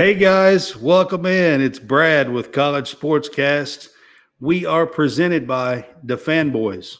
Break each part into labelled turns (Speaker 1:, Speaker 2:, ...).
Speaker 1: Hey guys, welcome in. It's Brad with College Sportscast. We are presented by the Fanboys.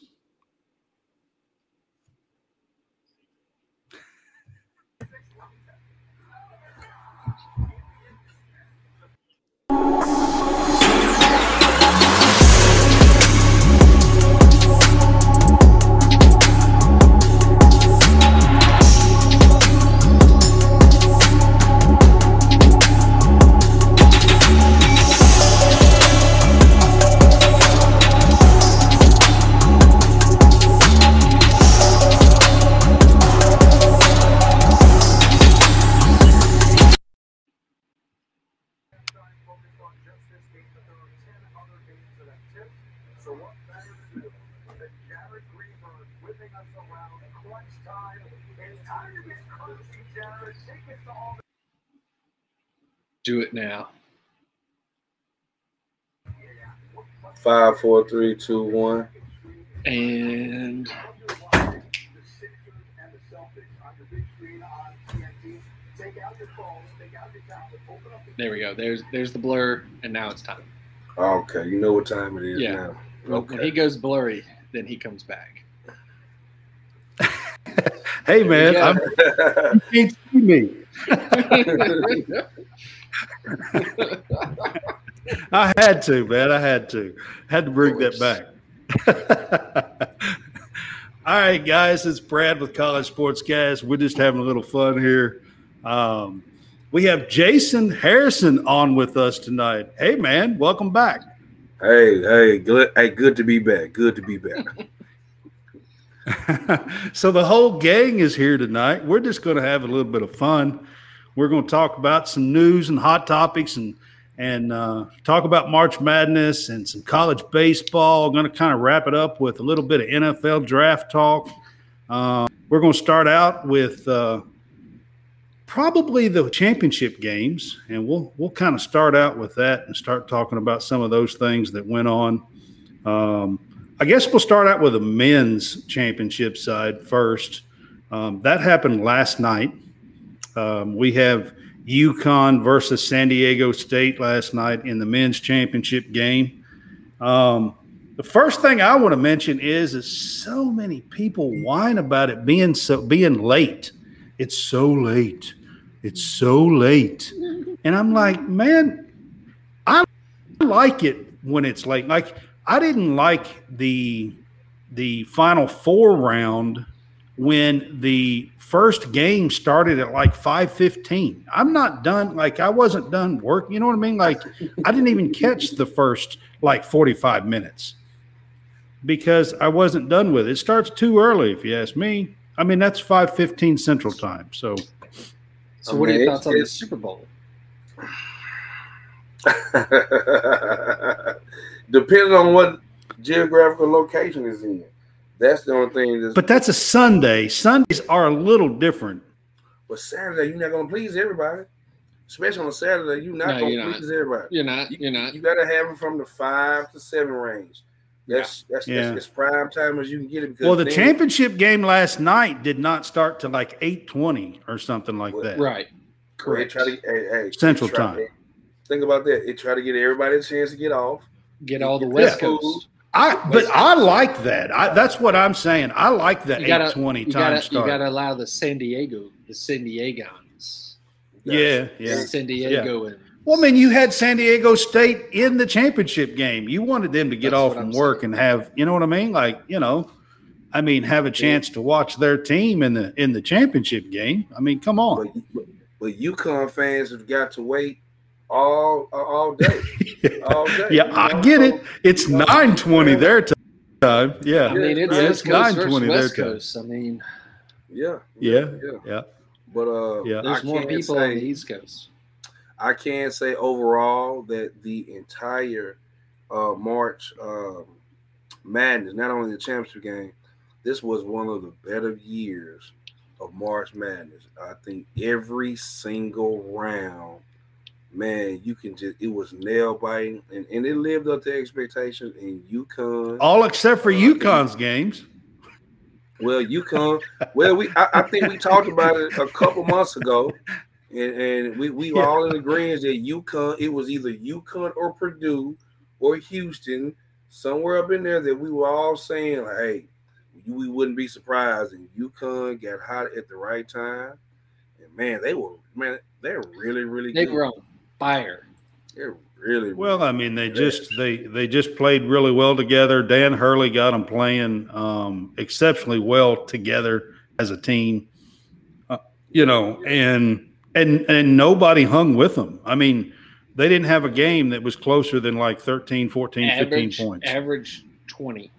Speaker 2: Do it now.
Speaker 3: Five, four, three, two, one.
Speaker 2: And there we go. There's there's the blur, and now it's time.
Speaker 3: Okay, you know what time it is
Speaker 2: Yeah.
Speaker 3: now.
Speaker 2: When- When he goes blurry, then he comes back.
Speaker 1: Hey man, I'm, you can't see me. I had to, man. I had to. Had to bring that back. All right, guys, it's Brad with College Sportscast. We're just having a little fun here. Um, we have Jason Harrison on with us tonight. Hey, man, welcome back.
Speaker 3: hey, hey, good, hey, good to be back. Good to be back.
Speaker 1: so the whole gang is here tonight. We're just going to have a little bit of fun. We're going to talk about some news and hot topics and and uh, talk about March Madness and some college baseball. Going to kind of wrap it up with a little bit of NFL draft talk. Uh, we're going to start out with uh, probably the championship games, and we'll we'll kind of start out with that and start talking about some of those things that went on. Um, I guess we'll start out with the men's championship side first. Um, that happened last night. Um, we have UConn versus San Diego State last night in the men's championship game. Um, the first thing I want to mention is is so many people whine about it being so being late. It's so late. It's so late. And I'm like, man, I like it when it's late. Like I didn't like the the final four round when the first game started at like 5:15. I'm not done like I wasn't done work, you know what I mean? Like I didn't even catch the first like 45 minutes because I wasn't done with it. It starts too early if you ask me. I mean that's 5:15 Central Time. So
Speaker 2: So, what are your thoughts on the Super Bowl?
Speaker 3: Depending on what geographical location is in. That's the only thing that's
Speaker 1: but that's a Sunday. Sundays are a little different.
Speaker 3: but Saturday, you're not gonna please everybody. Especially on a Saturday, you're not
Speaker 2: No,
Speaker 3: gonna
Speaker 2: you're not.
Speaker 3: please everybody.
Speaker 2: You're not. You're not.
Speaker 3: You gotta have them from the five to seven range. That's that's,
Speaker 1: Yeah.
Speaker 3: that's as prime time as you can get it.
Speaker 1: Well, the
Speaker 3: then-
Speaker 1: championship game last night did not start till like 8:20 or something like that.
Speaker 2: Right. Correct.
Speaker 3: try to hey, hey,
Speaker 1: Central
Speaker 3: they try-
Speaker 1: time.
Speaker 3: Think about that. It try to get everybody a chance to get off.
Speaker 2: Get all the West
Speaker 3: Yeah.
Speaker 2: Coast.
Speaker 1: I but I like that. I, that's what I'm saying. I like that
Speaker 2: You gotta,
Speaker 1: 820 time
Speaker 2: gotta, you gotta allow the San Diego, the San Diegans,
Speaker 1: yeah, yeah.
Speaker 2: San Diego,
Speaker 1: Well, I mean, you had San Diego State in the championship game. You wanted them to get
Speaker 2: That's
Speaker 1: off
Speaker 2: what
Speaker 1: from
Speaker 2: I'm
Speaker 1: work
Speaker 2: saying.
Speaker 1: and have, you know what I mean? Like, you know, I mean, have a chance to watch their team in the in the championship game. I mean, come on.
Speaker 3: But, but, but UConn fans have got to wait all all day. all day.
Speaker 1: yeah,
Speaker 3: you
Speaker 1: I
Speaker 3: know?
Speaker 1: get
Speaker 3: So,
Speaker 1: it. It's 920 their ti- time. Yeah.
Speaker 2: I mean, it's
Speaker 1: Yeah,
Speaker 2: East
Speaker 1: it's
Speaker 2: Coast
Speaker 1: 920 their
Speaker 2: West
Speaker 1: time.
Speaker 2: Coast. I mean,
Speaker 3: Yeah.
Speaker 1: Yeah.
Speaker 3: Yeah.
Speaker 1: Yeah.
Speaker 3: But uh
Speaker 1: Yeah.
Speaker 3: I
Speaker 2: there's more people
Speaker 3: say,
Speaker 2: on the East Coast.
Speaker 3: I can say overall that the entire uh, March um, Madness, not only the championship game, this was one of the better years of March Madness. I think every single round, man, you can just it was nail biting, and, and it lived up to expectations. in UConn,
Speaker 1: All except for uh, UConn's games.
Speaker 3: well, UConn, well, we I, I think we talked about it a couple months ago. and, and we we were
Speaker 1: Yeah.
Speaker 3: all in agreement that UConn. It was either UConn or Purdue or Houston, somewhere up in there that we were all saying, like, hey, we wouldn't be surprised. And UConn got hot at the right time, and man, they were man, they're really really
Speaker 2: They
Speaker 3: good.
Speaker 2: were on fire.
Speaker 3: They're really
Speaker 1: Well, I mean, they just they they just played really well together. Dan Hurley got them playing um, exceptionally well together as a team. Uh, you know, and and and nobody hung with them. I mean, they didn't have a game that was closer than like 13, 14, 15 points.
Speaker 2: average 20.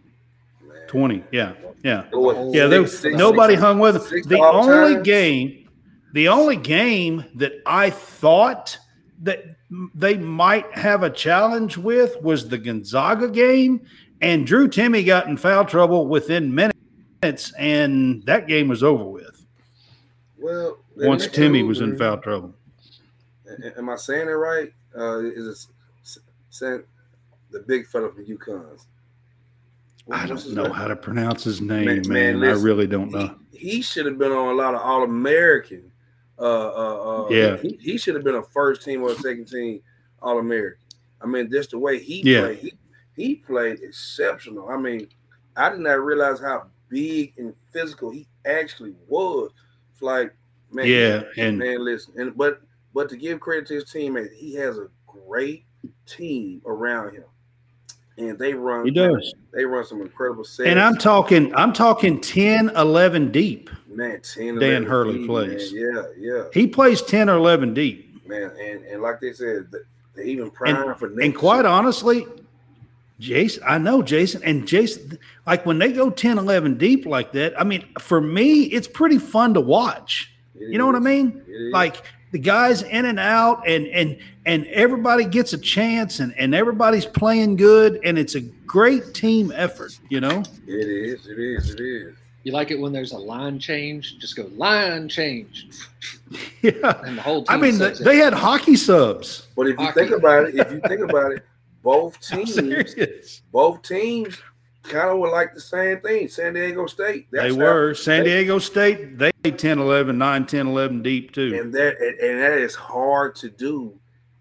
Speaker 1: 20. Yeah. Yeah.
Speaker 3: What,
Speaker 1: Yeah, there,
Speaker 3: six- six-
Speaker 1: nobody
Speaker 3: six-
Speaker 1: hung with them. The only
Speaker 3: time?
Speaker 1: game, the only game that I thought that they might have a challenge with was the Gonzaga game, and Drew Timme got in foul trouble within minutes, and that game was over with
Speaker 3: Well,
Speaker 1: once Timmy was in foul trouble.
Speaker 3: Am I saying it right? Uh, is it the big fellow from UConn?
Speaker 1: I don't know
Speaker 3: name?
Speaker 1: how to pronounce his name,
Speaker 3: Man,
Speaker 1: man.
Speaker 3: man,
Speaker 1: I really don't know.
Speaker 3: He, he should have been on a lot of All American. Uh, uh, uh,
Speaker 1: Yeah.
Speaker 3: He, he should have been a first team or a second team All American. I mean, just the way he
Speaker 1: Yeah.
Speaker 3: played, he, he played exceptional. I mean, I did not realize how big and physical he actually was. It's like, man,
Speaker 1: Yeah, and
Speaker 3: man, listen, and but but to give credit to his teammate, he has a great team around him, and they run.
Speaker 1: he does.
Speaker 3: They run some incredible sets.
Speaker 1: And I'm talking, I'm talking 10, 11 deep.
Speaker 3: Man, 10,
Speaker 1: Dan
Speaker 3: 11
Speaker 1: Hurley
Speaker 3: deep,
Speaker 1: plays.
Speaker 3: man. Yeah, yeah,
Speaker 1: He plays 10 or 11 deep.
Speaker 3: man, and and like they said, th- they even prime for next
Speaker 1: And quite
Speaker 3: year.
Speaker 1: honestly, Jason, I know Jason and Jason, like when they go 10, 11 deep like that, I mean, for me, it's pretty fun to watch.
Speaker 3: It
Speaker 1: You know what I mean? Like the guys in and out and and and everybody gets a chance and, and everybody's playing good and it's a great team effort, you know?
Speaker 3: it is, it is, it is.
Speaker 2: You like it when there's a line change? Just go line change.
Speaker 1: Yeah.
Speaker 2: And the whole team
Speaker 1: I mean,
Speaker 2: says it.
Speaker 1: they had hockey subs.
Speaker 3: But if you think about it, if you think about it, both teams, both teams kind of were like the same thing. San Diego State,
Speaker 1: They
Speaker 3: that's how-
Speaker 1: were. San Diego State, they 10, 11, 9, 10, 11 deep too.
Speaker 3: and that and, and that is hard to do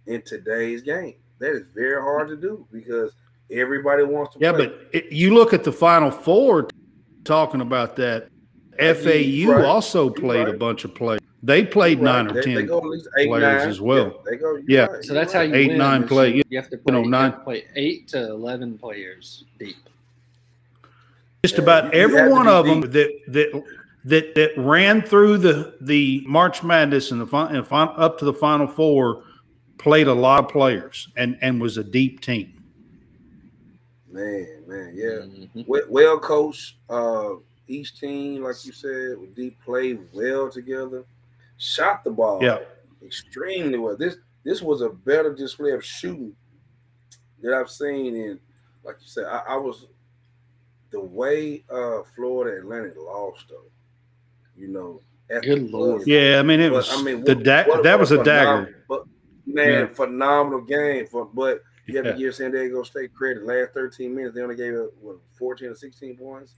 Speaker 3: in today's game. That is very hard to do because everybody wants to
Speaker 1: Yeah,
Speaker 3: play.
Speaker 1: but it, you look at the Final Four talking about that. FAU
Speaker 3: right.
Speaker 1: also
Speaker 3: You're
Speaker 1: played a bunch of players. They played
Speaker 3: Right.
Speaker 1: nine or
Speaker 3: They-
Speaker 1: ten.
Speaker 3: They go at least eight,
Speaker 1: players
Speaker 3: nine.
Speaker 1: as well.
Speaker 3: Yeah, they go.
Speaker 1: Yeah.
Speaker 3: right,
Speaker 2: So that's how you
Speaker 1: Eight,
Speaker 2: win
Speaker 1: nine play-
Speaker 2: You, you have to play. you know,
Speaker 1: nine-
Speaker 2: have to play eight to eleven players deep.
Speaker 1: Just
Speaker 3: Yeah,
Speaker 1: about
Speaker 3: you- you
Speaker 1: every one
Speaker 3: be
Speaker 1: of them that that that that ran through the the March Madness and the fin- and fin- up to the Final Four played a lot of players and and was a deep team.
Speaker 3: Man, man, yeah.
Speaker 2: Mhm.
Speaker 3: Well, well coached. Uh, each team, like you said, with deep play well together. Shot the ball.
Speaker 1: Yeah.
Speaker 3: extremely well. This this was a better display of shooting that I've seen in, like you said, I, I was the way uh Florida Atlantic lost though. You know, at
Speaker 2: Good Lord.
Speaker 1: Yeah, I mean it
Speaker 3: But,
Speaker 1: was
Speaker 3: I mean,
Speaker 1: the da-
Speaker 3: what-
Speaker 1: that
Speaker 3: what
Speaker 1: was a dagger.
Speaker 3: But man,
Speaker 1: Yeah.
Speaker 3: phenomenal game. For but you have
Speaker 1: Yeah.
Speaker 3: to give San Diego State credit. Last 13 minutes, they only gave up what 14 or 16 points.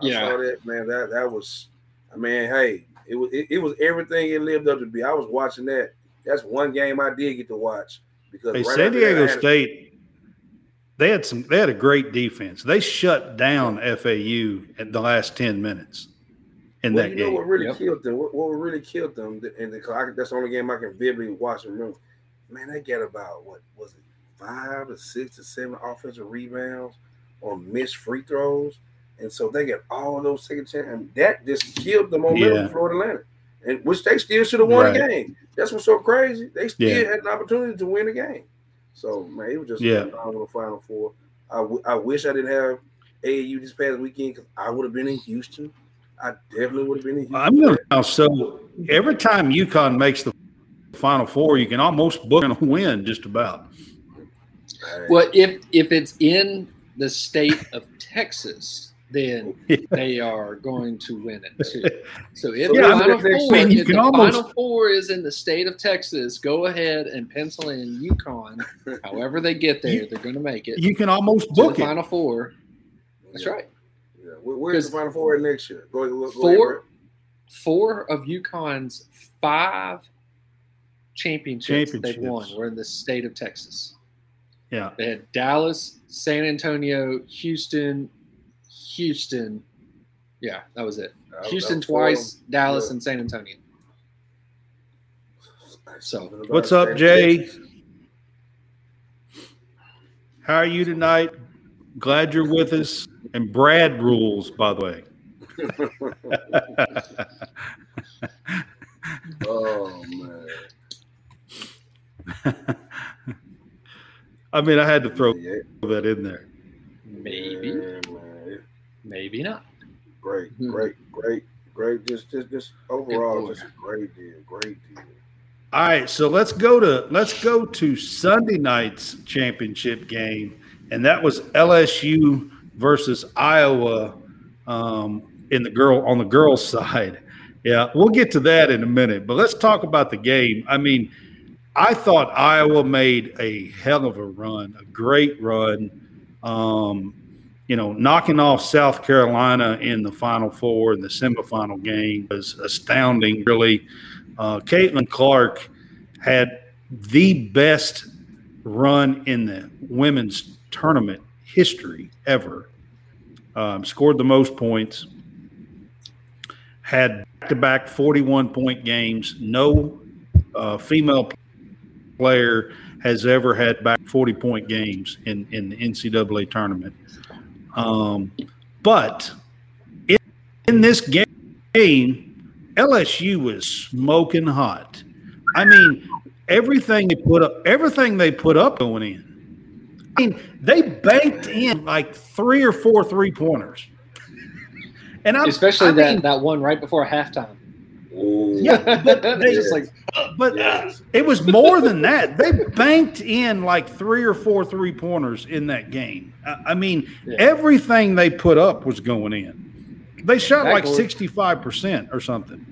Speaker 3: I
Speaker 2: Yeah.
Speaker 3: saw that man. That that was. I mean, hey, it was it, it was everything it lived up to be. I was watching that. That's one game I did get to watch because
Speaker 1: Hey,
Speaker 3: right
Speaker 1: San
Speaker 3: after that, I
Speaker 1: Diego State, they had some. They had a great defense. They shut down FAU at the last ten minutes in
Speaker 3: Well,
Speaker 1: that
Speaker 3: you know
Speaker 1: game.
Speaker 3: what really
Speaker 2: Yep.
Speaker 3: killed them? What, what really killed them? And the, I, that's the only game I can vividly watch and remember. Man, they get about what was it, five to six to seven offensive rebounds on missed free throws, and so they got all those second chance, and that just killed the momentum
Speaker 1: Yeah.
Speaker 3: Florida Atlantic, and which they still should have won the
Speaker 1: Right.
Speaker 3: game. That's what's so crazy. They still
Speaker 1: Yeah.
Speaker 3: had an opportunity to win the game. So man, it was just
Speaker 1: Yeah.
Speaker 3: a phenomenal Final Four. I, w- I wish I didn't have AAU this past weekend because I would have been in Houston. I definitely would have been in Houston.
Speaker 1: I'm to so every time UConn makes the Final Four, you can almost book and win just about.
Speaker 2: Well, if if it's in the state of Texas, then they are going to win it too. So if the
Speaker 3: yeah, I
Speaker 2: final
Speaker 3: mean,
Speaker 2: four,
Speaker 1: I mean, you
Speaker 2: if the
Speaker 1: almost-
Speaker 2: final four is in the state of Texas, go ahead and pencil in UConn. However they get there,
Speaker 1: You-
Speaker 2: they're going to make it
Speaker 1: You can almost
Speaker 2: to the
Speaker 1: book it.
Speaker 2: final four. That's
Speaker 3: yeah,
Speaker 2: right.
Speaker 3: Yeah. Where's the Final Four next year? Go, go,
Speaker 2: Four?
Speaker 3: ahead,
Speaker 2: Four of UConn's five championships, they've
Speaker 1: Championships.
Speaker 2: won were in the state of Texas.
Speaker 1: Yeah.
Speaker 2: They had Dallas, San Antonio, Houston, Houston. Yeah, that was it.
Speaker 3: That- that
Speaker 2: Houston
Speaker 3: was four of
Speaker 2: twice, Dallas,
Speaker 3: Yeah.
Speaker 2: and San Antonio. So,
Speaker 1: What's up, Jay? How are you tonight? Glad you're with us. And Brad rules, by the way.
Speaker 3: Oh man.
Speaker 1: I mean, I had to throw
Speaker 3: Yeah,
Speaker 1: that in there.
Speaker 2: maybe,
Speaker 3: yeah,
Speaker 2: maybe not.
Speaker 3: Great,
Speaker 2: Hmm.
Speaker 3: great, great, great. Just, just, just overall,
Speaker 2: Good
Speaker 3: just a great deal. Great deal.
Speaker 1: All right, so let's go to let's go to Sunday night's championship game, and that was LSU versus Iowa um, in the girl on the girls' side. Yeah, we'll get to that in a minute, but let's talk about the game. I mean, I thought Iowa made a hell of a run, a great run. Um, you know, knocking off South Carolina in the Final Four in the semifinal game was astounding. Really, uh, Caitlin Clark had the best run in the women's tournament history ever. Um, scored the most points. Had back-to-back 41 point games. No uh, female player has ever had back 40 point games in, in the NCAA tournament. Um, but in, in this game, LSU was smoking hot. I mean, everything they put up, everything they put up going in. I mean, they banked in like three or four three pointers. And I,
Speaker 2: Especially
Speaker 1: I
Speaker 2: that
Speaker 1: mean,
Speaker 2: that one right before halftime.
Speaker 3: Ooh.
Speaker 1: Yeah, but they
Speaker 2: just like
Speaker 1: but
Speaker 3: Yes.
Speaker 1: it was more than that. They banked in like three or four three pointers in that game. I I mean,
Speaker 2: Yeah.
Speaker 1: everything they put up was going in. They shot like sixty five percent or something.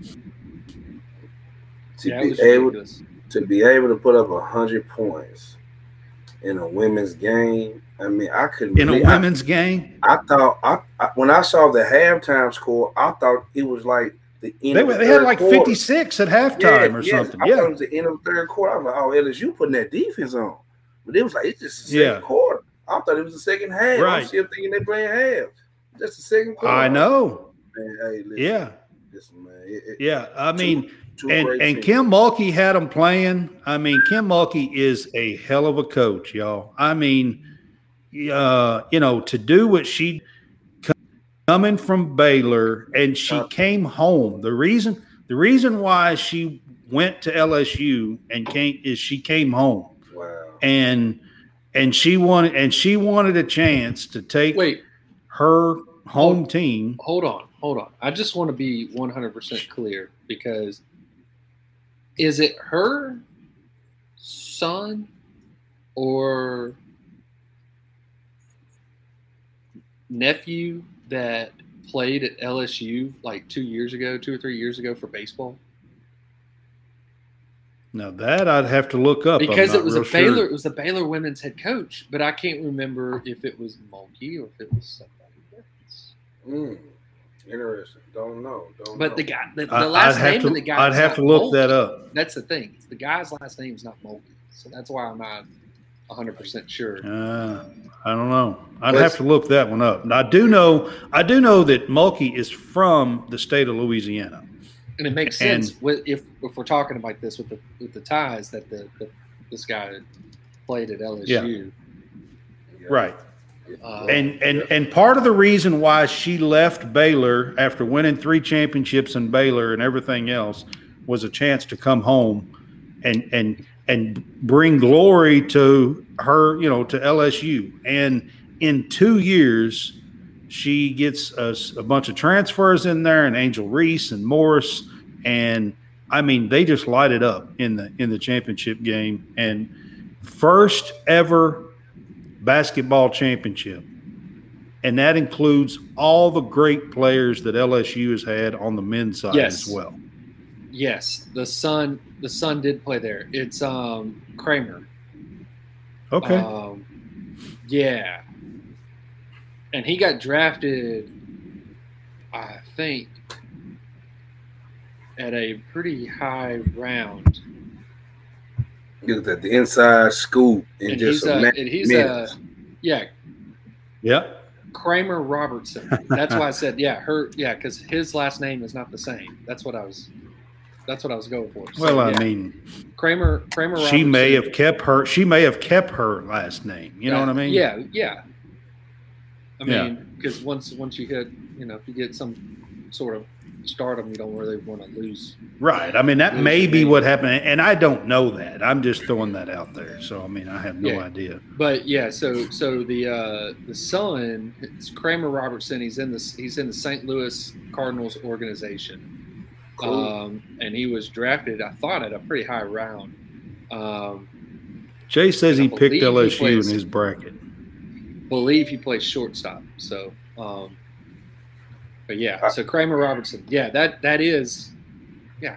Speaker 3: to
Speaker 2: yeah,
Speaker 3: be able
Speaker 2: ridiculous.
Speaker 3: to be able to put up a hundred points in a women's game. I mean, I couldn't.
Speaker 1: In a
Speaker 3: believe- I-
Speaker 1: women's game,
Speaker 3: I, thought I, I when I saw the halftime score, I thought it was like the end.
Speaker 1: they,
Speaker 3: the
Speaker 1: they had like
Speaker 3: quarter.
Speaker 1: fifty six at halftime
Speaker 3: Yeah,
Speaker 1: or
Speaker 3: yes.
Speaker 1: something.
Speaker 3: I
Speaker 1: Yeah,
Speaker 3: it was the end of the third quarter. I was like, oh, LSU putting that defense on, but it was like it's just the second
Speaker 1: Yeah.
Speaker 3: quarter. I thought it was the second half.
Speaker 1: Right.
Speaker 3: I'm still thinking they playing half. Just the second quarter.
Speaker 1: I know.
Speaker 3: Man, hey, listen,
Speaker 1: Yeah,
Speaker 3: listen, man. It, it,
Speaker 1: yeah. I mean,
Speaker 3: two
Speaker 1: and and
Speaker 3: teams.
Speaker 1: Kim Mulkey had them playing. I mean, Kim Mulkey is a hell of a coach, y'all. I mean, uh, you know, to do what she coming from Baylor and she
Speaker 3: Uh,
Speaker 1: came home. The reason the reason why she went to LSU and came is she came home
Speaker 3: Wow.
Speaker 1: and and she wanted and she wanted a chance to take
Speaker 2: Wait,
Speaker 1: her home team.
Speaker 2: hold on, hold on. I just want to be 100% clear because is it her son or nephew that played at LSU like two years ago, two or three years ago for baseball?
Speaker 1: Now that I'd have to look up
Speaker 2: Because it was a
Speaker 1: real sure.
Speaker 2: Baylor, it was the Baylor women's head coach, but I can't remember if it was Mulkey or if it was somebody else.
Speaker 3: Mm, interesting. Don't know. Don't
Speaker 2: But
Speaker 3: know.
Speaker 2: the guy, the, the
Speaker 1: I-
Speaker 2: last
Speaker 1: I'd
Speaker 2: name
Speaker 1: to,
Speaker 2: of the guy,
Speaker 1: I'd have to look
Speaker 2: Mulkey.
Speaker 1: that up.
Speaker 2: That's the thing. The guy's last name is not Mulkey, so that's why I'm not 100 percent sure.
Speaker 1: Uh, I don't know. I'd
Speaker 3: Let's-
Speaker 1: have to look that one up. Now, I do know. I do know that Mulkey is from the state of Louisiana.
Speaker 2: And it makes
Speaker 1: And-
Speaker 2: sense with, if if we're talking about this with the with the ties that the, the this guy played at LSU.
Speaker 3: Yeah.
Speaker 1: Right.
Speaker 2: Uh,
Speaker 1: And and and part of the reason why she left Baylor after winning three championships in Baylor and everything else was a chance to come home and and and bring glory to her, you know, to LSU. And in two years, she gets a bunch of transfers in there, and Angel Reese and Morris, and I mean, they just light it up in the in the championship game. And first ever basketball championship. And that includes all the great players that LSU has had on the men's side
Speaker 2: Yes.
Speaker 1: as well.
Speaker 2: yes, the son the son did play there. It's um Kramer.
Speaker 1: Okay.
Speaker 2: Um, yeah. And he got drafted, I think, at a pretty high round.
Speaker 3: Look at the inside scoop and,
Speaker 2: and
Speaker 3: just
Speaker 2: he's
Speaker 3: a
Speaker 2: a, and he's
Speaker 3: minutes.
Speaker 2: a yeah
Speaker 1: Yeah.
Speaker 2: Kramer Robertson. That's why I said yeah her yeah because his last name is not the same. That's what I was. That's what I was going for. So,
Speaker 1: Well, I
Speaker 2: yeah,
Speaker 1: mean,
Speaker 2: Kramer Kramer.
Speaker 1: she may have kept her. She may have kept her last name. You know what I mean?
Speaker 2: Yeah, yeah. I mean, because once once you hit, you know, if you get some sort of stardom, you don't really want to lose.
Speaker 1: Right. I mean, that may be what happened, and I don't know that. I'm just throwing that out there. So, I mean, I have no
Speaker 2: Yeah.
Speaker 1: idea.
Speaker 2: But yeah, so so the uh, the son, it's Kramer Robertson. He's in this. He's in the St. Louis Cardinals organization.
Speaker 3: Cool.
Speaker 2: Um, and he was drafted, I thought, at a pretty high round. Um,
Speaker 1: Jay says he picked
Speaker 2: believe he
Speaker 1: LSU
Speaker 2: plays-
Speaker 1: in his bracket.
Speaker 2: believe he plays shortstop. So, um, but yeah, so Kramer Robertson, yeah, that that is. Yeah.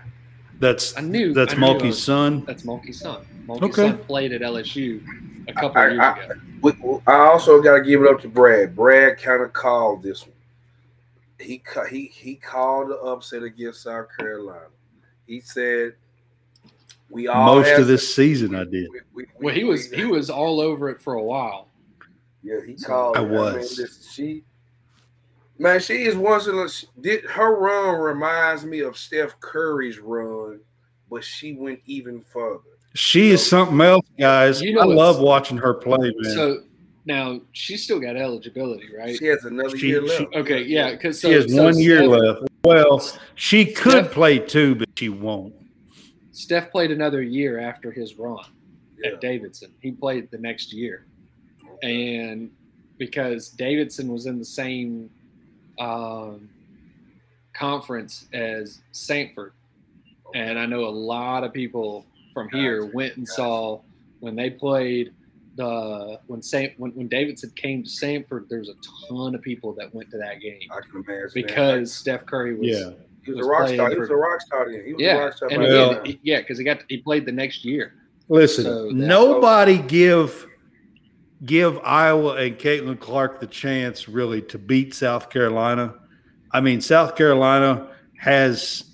Speaker 1: That's
Speaker 2: I knew
Speaker 1: that's
Speaker 2: I knew,
Speaker 1: Mulkey's son.
Speaker 2: That's Mulkey's son. Mulkey's
Speaker 1: Okay.
Speaker 2: son played at LSU a couple
Speaker 3: I-
Speaker 2: of years
Speaker 3: I-
Speaker 2: ago.
Speaker 3: We- I also got to give it up to Brad. Brad kind of called this one. He he he called the upset against South Carolina. He said, "We all
Speaker 1: Most of this season, I did.
Speaker 3: we- we-
Speaker 2: Well, he
Speaker 3: we-
Speaker 2: was he was all over it for a while.
Speaker 3: Yeah, he called.
Speaker 1: I
Speaker 3: it.
Speaker 1: was.
Speaker 3: mean, she, man, she is one of the. Did her run reminds me of Steph Curry's run, but she went even further.
Speaker 1: She is something else, guys.
Speaker 2: You know
Speaker 1: I love watching her play, man.
Speaker 2: So now she's still got eligibility, right?
Speaker 3: She has another
Speaker 1: She-
Speaker 3: year
Speaker 1: she-
Speaker 3: left.
Speaker 2: Okay, yeah, because
Speaker 1: she has one year left. Well, she could
Speaker 2: Steph-
Speaker 1: play two, but she won't.
Speaker 2: Steph played another year after his run
Speaker 3: Yeah.
Speaker 2: at Davidson. He played the next year, and because Davidson was in the same um, conference as Samford, and I know a lot of people from here
Speaker 3: Gotcha,
Speaker 2: went and
Speaker 3: gotcha.
Speaker 2: saw when they played the when Saint when, when Davidson came to Samford. There was a ton of people that went to that game
Speaker 3: I can imagine
Speaker 2: because Steph Curry was.
Speaker 1: Yeah.
Speaker 3: he was,
Speaker 2: was
Speaker 3: a rock
Speaker 2: playing
Speaker 3: star. He was a rock star. Then. He was a
Speaker 2: Yeah,
Speaker 3: rock star.
Speaker 2: and
Speaker 3: by
Speaker 2: again,
Speaker 3: time.
Speaker 2: he- yeah, because he got he played the next year.
Speaker 1: Listen,
Speaker 2: So that-
Speaker 1: nobody give give Iowa and Caitlin Clark the chance really to beat South Carolina. I mean, South Carolina has.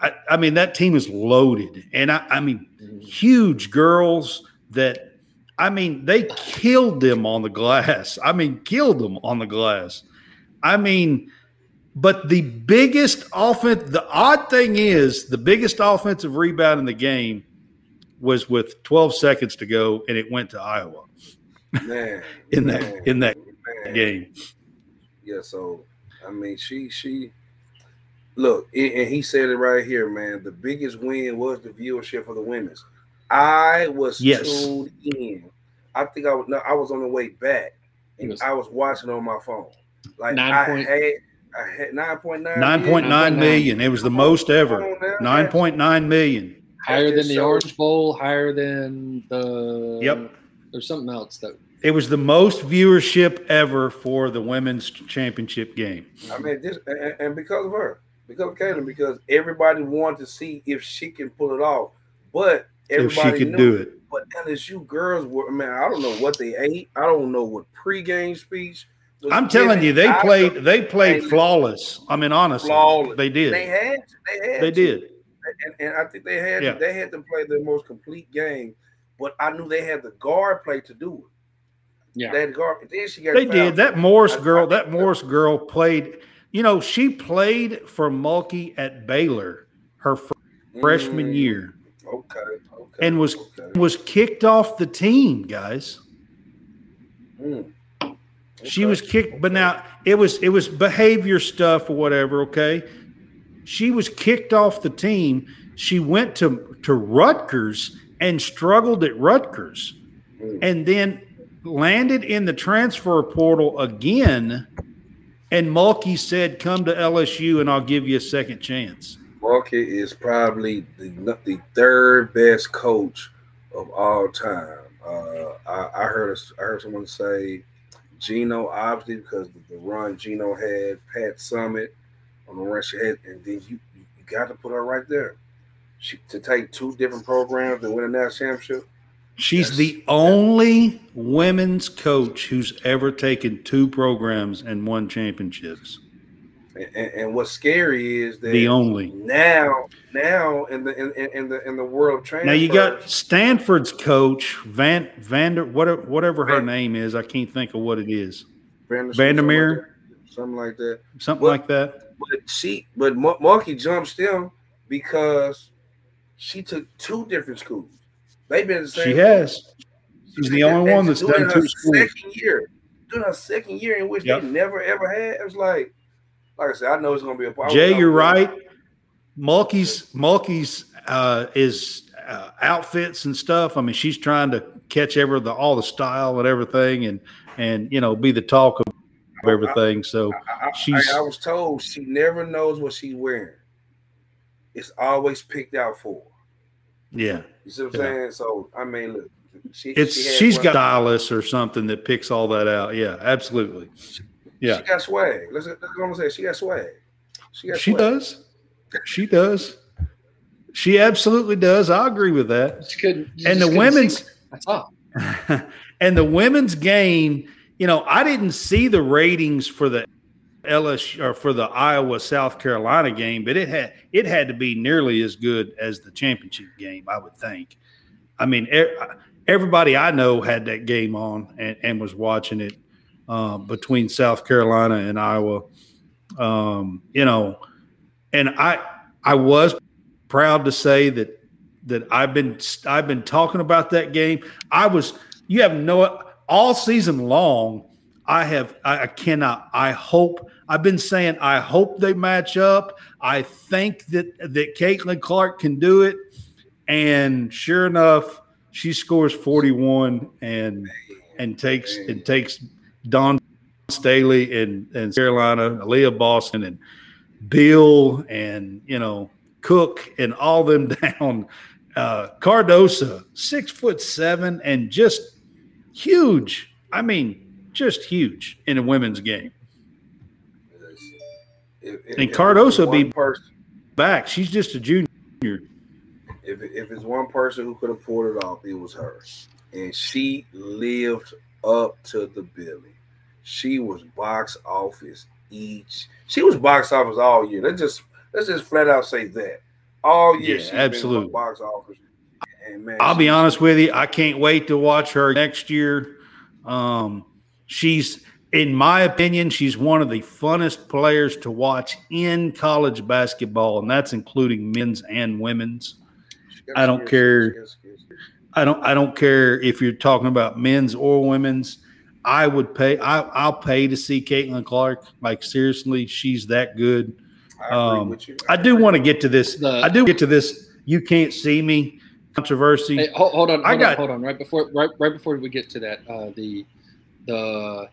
Speaker 1: I, I mean, that team is loaded, and I, I mean, mm-hmm. huge girls that. I mean, they killed them on the glass. I mean, killed them on the glass. I mean, but the biggest offense, the odd thing is, the biggest offensive rebound in the game was with 12 seconds to go, and it went to Iowa
Speaker 3: man,
Speaker 1: in that
Speaker 3: man,
Speaker 1: in that
Speaker 3: man.
Speaker 1: game.
Speaker 3: Yeah, so I mean, she she look, and and he said it right here, man. The biggest win was the viewership for the women's. I was
Speaker 1: Yes.
Speaker 3: tuned in. I think I was no, I was on the way back, and
Speaker 2: Yes.
Speaker 3: I was watching on my phone. Like
Speaker 2: Nine
Speaker 3: I
Speaker 2: point-
Speaker 3: had, I had nine point nine.
Speaker 1: Nine point nine
Speaker 2: 9.9.
Speaker 1: million. It was the most ever. Nine point nine million.
Speaker 2: higher than the
Speaker 3: So-
Speaker 2: Orange Bowl, higher than the.
Speaker 1: Yep.
Speaker 2: There's something else that.
Speaker 1: It was the most viewership ever for the women's championship game.
Speaker 3: I mean, this and, and because of her, because of Caitlin, because everybody wanted to see if she can pull it off, but
Speaker 1: If she could
Speaker 3: knew
Speaker 1: do it.
Speaker 3: But LSU girls were man, I don't know what they ate. I don't know what pregame speech.
Speaker 1: I'm telling you, they
Speaker 3: I-
Speaker 1: played. They played
Speaker 3: They-
Speaker 1: flawless. I mean, honestly,
Speaker 3: Flawless.
Speaker 1: they did.
Speaker 3: They had, to, they had,
Speaker 1: They
Speaker 3: to.
Speaker 1: did.
Speaker 3: and, and I think they had,
Speaker 1: Yeah.
Speaker 3: to, they had to play the most complete game. But I knew they had the guard play to do it.
Speaker 2: Yeah.
Speaker 3: They had the guard. Then she got
Speaker 1: They did. That Morris girl. That Morris girl played. You know, she played for Mulkey at Baylor her fr- freshman
Speaker 3: Mm,
Speaker 1: year
Speaker 3: Okay, okay,
Speaker 1: and was
Speaker 3: okay.
Speaker 1: was kicked off the team, guys.
Speaker 3: Mm.
Speaker 1: She was kicked, but now it was it was behavior stuff or whatever. Okay, she was kicked off the team. She went to to Rutgers and struggled at Rutgers,
Speaker 3: Mm.
Speaker 1: and then landed in the transfer portal again. And Mulkey said, "Come to LSU, and I'll give you a second chance."
Speaker 3: Market is probably the, the third best coach of all time. Uh, I, I heard I heard someone say Gino, obviously because the, the run Gino had, Pat Summitt on the run she had, and then you you, you got to put her right there. She, to take two different programs and win a national championship.
Speaker 1: She's the only women's coach who's ever taken two programs and won championships.
Speaker 3: And, and, what's scary is that
Speaker 1: the only
Speaker 3: now, now in the in, in the in the world of transfer.
Speaker 1: Now you got Stanford's coach Van Vander whatever whatever her
Speaker 3: Van,
Speaker 1: name is. I can't think of what it is.
Speaker 3: Vander,
Speaker 1: Vandermeer,
Speaker 3: something like that.
Speaker 1: Something
Speaker 3: but,
Speaker 1: like that.
Speaker 3: But she, but Markey jumps them because she took two different schools. They've been the same.
Speaker 1: She has. She's the only one that's done two schools.
Speaker 3: Second year, doing her second year in which yep. they never ever had. It was like, like I said, I know it's going to be a
Speaker 1: problem. Jay, you're right. Mulkey's Mulkey's uh, is uh, outfits and stuff. I mean, she's trying to catch every the all the style and everything, and and you know be the talk of everything. So
Speaker 3: I, I,
Speaker 1: she's.
Speaker 3: I, I was told she never knows what she's wearing. It's always picked out for.
Speaker 1: Yeah.
Speaker 3: You see what I'm yeah. saying? So I mean, look, she,
Speaker 1: it's
Speaker 3: she
Speaker 1: has got stylist or something that picks all that out. Yeah, absolutely. Yeah,
Speaker 3: she got swag. Let's, let's go and say she got swag.
Speaker 1: She got. She swag. does. She does. She absolutely does. I agree with that.
Speaker 2: She could,
Speaker 1: and the women's. That's all. and the women's game. You know, I didn't see the ratings for the LSU or for the Iowa South Carolina game, but it had it had to be nearly as good as the championship game, I would think. I mean, everybody I know had that game on and, and was watching it uh, between South Carolina and Iowa. Um, you know, and I I was proud to say that that I've been I've been talking about that game. I was you have no all season long. I have I, I cannot I hope I've been saying I hope they match up. I think that that Caitlin Clark can do it, and sure enough, she scores 41 and and takes and takes Dawn Staley and and Carolina, Leah Boston and Bill and you know Cook and all them down. Uh, Cardoso, six foot seven and just huge. I mean, just huge in a women's game. If, if, and Cardoso be person, back. She's just a junior.
Speaker 3: If if it's one person who could have pulled it off, it was her, and she lived up to the billing. She was box office each. She was box office all year. Let's just let's just flat out say that all year.
Speaker 1: Yeah, absolutely.
Speaker 3: box office. And man,
Speaker 1: I'll be honest with you. I can't wait to watch her next year. Um, she's in my opinion, she's one of the funnest players to watch in college basketball, and that's including men's and women's. I don't care. I don't. I don't care if you're talking about men's or women's. I would pay. I, I'll pay to see Caitlin Clark. Like seriously, she's that good.
Speaker 3: I, um,
Speaker 1: I, I do want to get to this. The, I do get to this. You can't see me controversy.
Speaker 2: Hey, hold, hold, on. Hold I got, on, hold on. Right before. Right. Right before we get to that. Uh, the the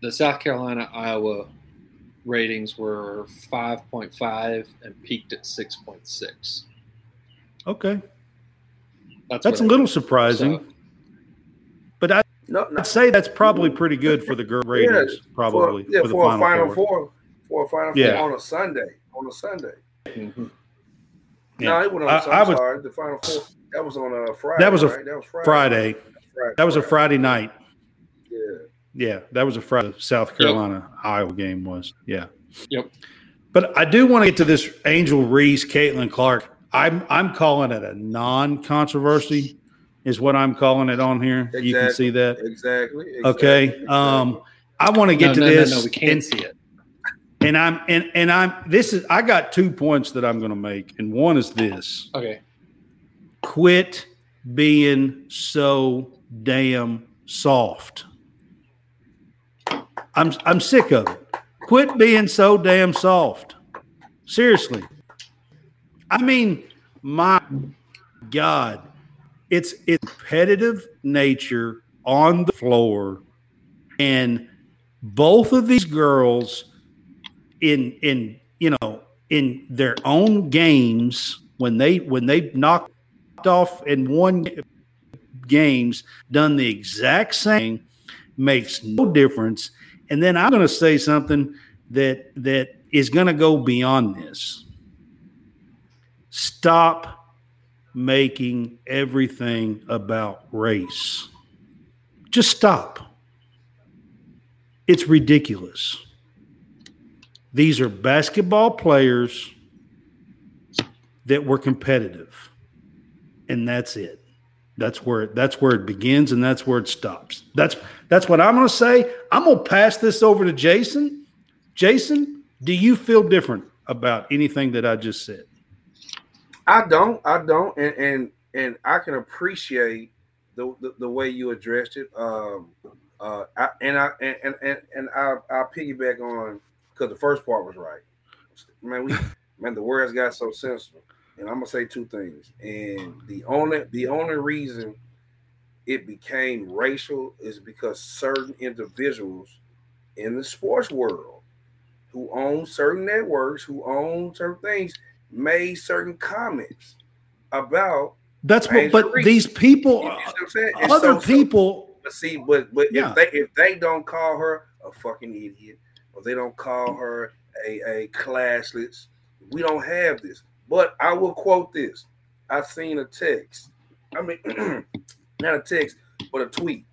Speaker 2: the South Carolina Iowa ratings were 5.5 and peaked at 6.6.
Speaker 1: Okay. That's, that's a little surprising. So, but I, no, no. I'd say that's probably pretty good for the girl ratings, yeah, probably.
Speaker 3: For, yeah, for, for a Final four. four. For a Final yeah. Four on a Sunday. On a Sunday. Mm-hmm. Yeah. No, it went on. I, I was, sorry, the Final Four. That was on a Friday.
Speaker 1: That was a
Speaker 3: right? that was
Speaker 1: Friday. Friday. Friday. That was a Friday night. Yeah, that was a Friday South Carolina yep. Iowa game was. Yeah.
Speaker 2: Yep.
Speaker 1: But I do want to get to this Angel Reese, Caitlin Clark. I'm I'm calling it a non-controversy, is what I'm calling it on here. Exactly. You can see that
Speaker 3: exactly. exactly.
Speaker 1: Okay. Exactly. Um, I want to get
Speaker 2: no,
Speaker 1: to
Speaker 2: no,
Speaker 1: this.
Speaker 2: No, no, we can't and, see it.
Speaker 1: And I'm and and I'm this is I got two points that I'm going to make, and one is this.
Speaker 2: Okay.
Speaker 1: Quit being so damn soft. I'm I'm sick of it. Quit being so damn soft. Seriously. I mean, my God, it's it's competitive nature on the floor, and both of these girls in in you know in their own games when they when they knocked off in one games done the exact same makes no difference and then I'm going to say something that that is going to go beyond this. Stop making everything about race. Just stop. It's ridiculous. These are basketball players that were competitive, and that's it. That's where that's where it begins, and that's where it stops. That's that's what I'm going to say. I'm going to pass this over to Jason. Jason, do you feel different about anything that I just said?
Speaker 3: I don't. I don't, and and and I can appreciate the the, the way you addressed it. Um, uh, I, and I and and and I I piggyback on because the first part was right. Man, we man, the words got so sensitive. And I'm gonna say two things. And the only the only reason it became racial is because certain individuals in the sports world who own certain networks, who own certain things, made certain comments about
Speaker 1: that's what but these people you know other so, people
Speaker 3: so, but see but but yeah. if they if they don't call her a fucking idiot or they don't call her a, a classless we don't have this but I will quote this. I've seen a text. I mean, not a text, but a tweet.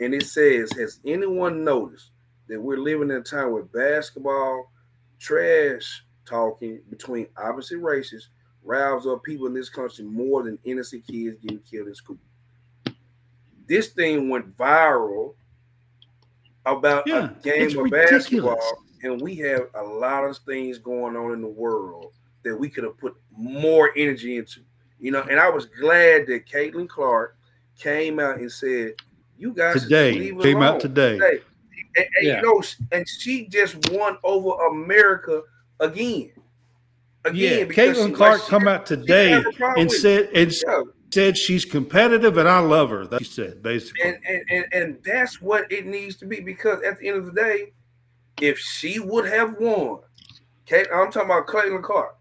Speaker 3: And it says, Has anyone noticed that we're living in a time where basketball trash talking between opposite races riles up people in this country more than innocent kids getting killed in school? This thing went viral about yeah, a game of ridiculous. basketball, and we have a lot of things going on in the world that we could have put more energy into. You know, and I was glad that Caitlin Clark came out and said, "You guys
Speaker 1: today came alone. out today." today.
Speaker 3: And, and yeah. you know, and she just won over America again.
Speaker 1: Again, yeah, Caitlin Clark like, come out today and said and yeah. said she's competitive and I love her. That she said basically,
Speaker 3: and, and and and that's what it needs to be because at the end of the day, if she would have won, Kate, I'm talking about Caitlin Clark.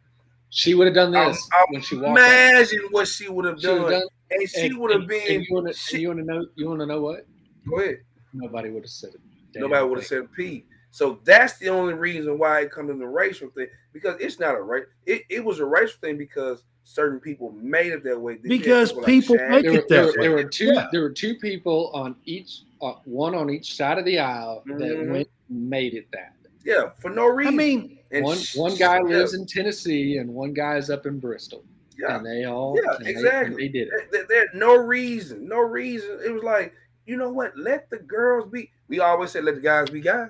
Speaker 2: She would have done this
Speaker 3: I'm, when she walked. Imagine out. what she would have done. done. and she would have been.
Speaker 2: And you want to know? You want to know what?
Speaker 3: Go ahead.
Speaker 2: Nobody would have said it.
Speaker 3: Nobody would have said Pete. So that's the only reason why it comes in the racial thing because it's not a race. It, it was a racial thing because certain people made it that way.
Speaker 1: Because people, people make it
Speaker 2: that
Speaker 1: way.
Speaker 2: There were two. Yeah. There were two people on each, uh, one on each side of the aisle that mm-hmm. went made it that.
Speaker 3: Yeah, for no reason.
Speaker 1: I mean,
Speaker 2: and one one guy lives in Tennessee and one guy is up in Bristol. Yeah, and they all
Speaker 3: yeah exactly.
Speaker 2: They, they did it.
Speaker 3: There, there, no reason, no reason. It was like you know what? Let the girls be. We always said let the guys be guys.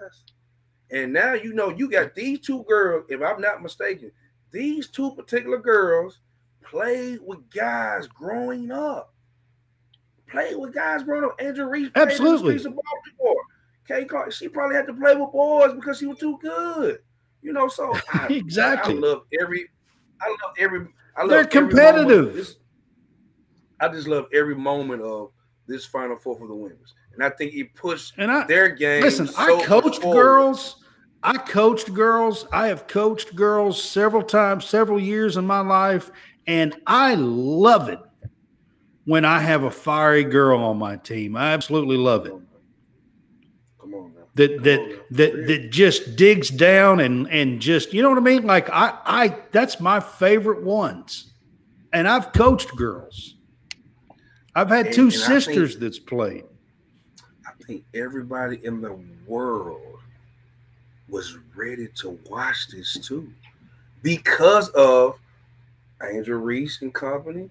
Speaker 3: And now you know you got these two girls. If I'm not mistaken, these two particular girls played with guys growing up. Played with guys growing up. Angel Reese
Speaker 1: absolutely.
Speaker 3: Played in the of Baltimore. Kay Clark, she probably had to play with boys because she was too good. You know, so I,
Speaker 1: exactly.
Speaker 3: I, love every. I love every. I love
Speaker 1: They're competitive.
Speaker 3: This, I just love every moment of this Final Four for the women's, and I think it pushed and I, their game.
Speaker 1: Listen, so I coached girls. I coached girls. I have coached girls several times, several years in my life, and I love it when I have a fiery girl on my team. I absolutely love it that that that that just digs down and and just you know what I mean. Like I I that's my favorite ones, and I've coached girls. I've had and, two and sisters think, that's played.
Speaker 3: I think everybody in the world was ready to watch this too, because of Angel Reese and company,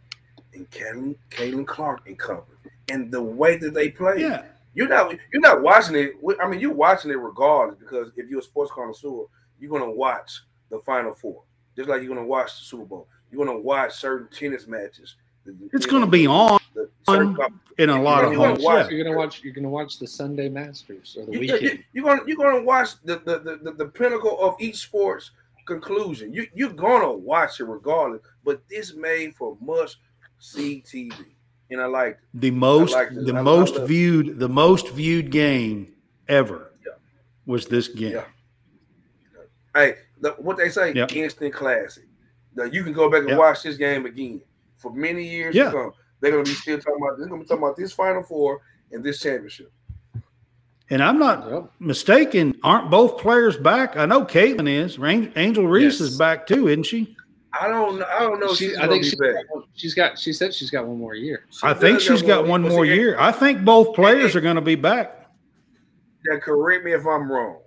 Speaker 3: and Caitlin, Caitlin Clark and company, and the way that they play.
Speaker 1: Yeah
Speaker 3: you're not you're not watching it. I mean, you're watching it regardless because if you're a sports connoisseur, you're gonna watch the Final Four, just like you're gonna watch the Super Bowl. You're gonna watch certain tennis matches.
Speaker 1: It's gonna be on in a lot of
Speaker 2: homes. Watch, You're gonna watch. You're gonna watch the Sunday Masters or the weekend.
Speaker 3: You're gonna you're gonna watch the the, the, the pinnacle of each sports conclusion. You you're gonna watch it regardless. But this made for must see TV and I liked it.
Speaker 1: the most the I, most I viewed the most viewed game ever yeah. was this game.
Speaker 3: Yeah. Hey, the, what they say, yep. instant classic. Now you can go back and yep. watch this game again for many years yeah. to come. They're gonna be still talking about. They're gonna be talking about this Final Four and this championship.
Speaker 1: And I'm not yep. mistaken. Aren't both players back? I know Caitlin is. Angel Reese yes. is back too, isn't she?
Speaker 3: I don't. I don't know.
Speaker 2: She, I think she, she's got. She said she's got one more year.
Speaker 1: She I think she's got one more year. I think both players are going to be back.
Speaker 3: Yeah, correct me if I'm wrong.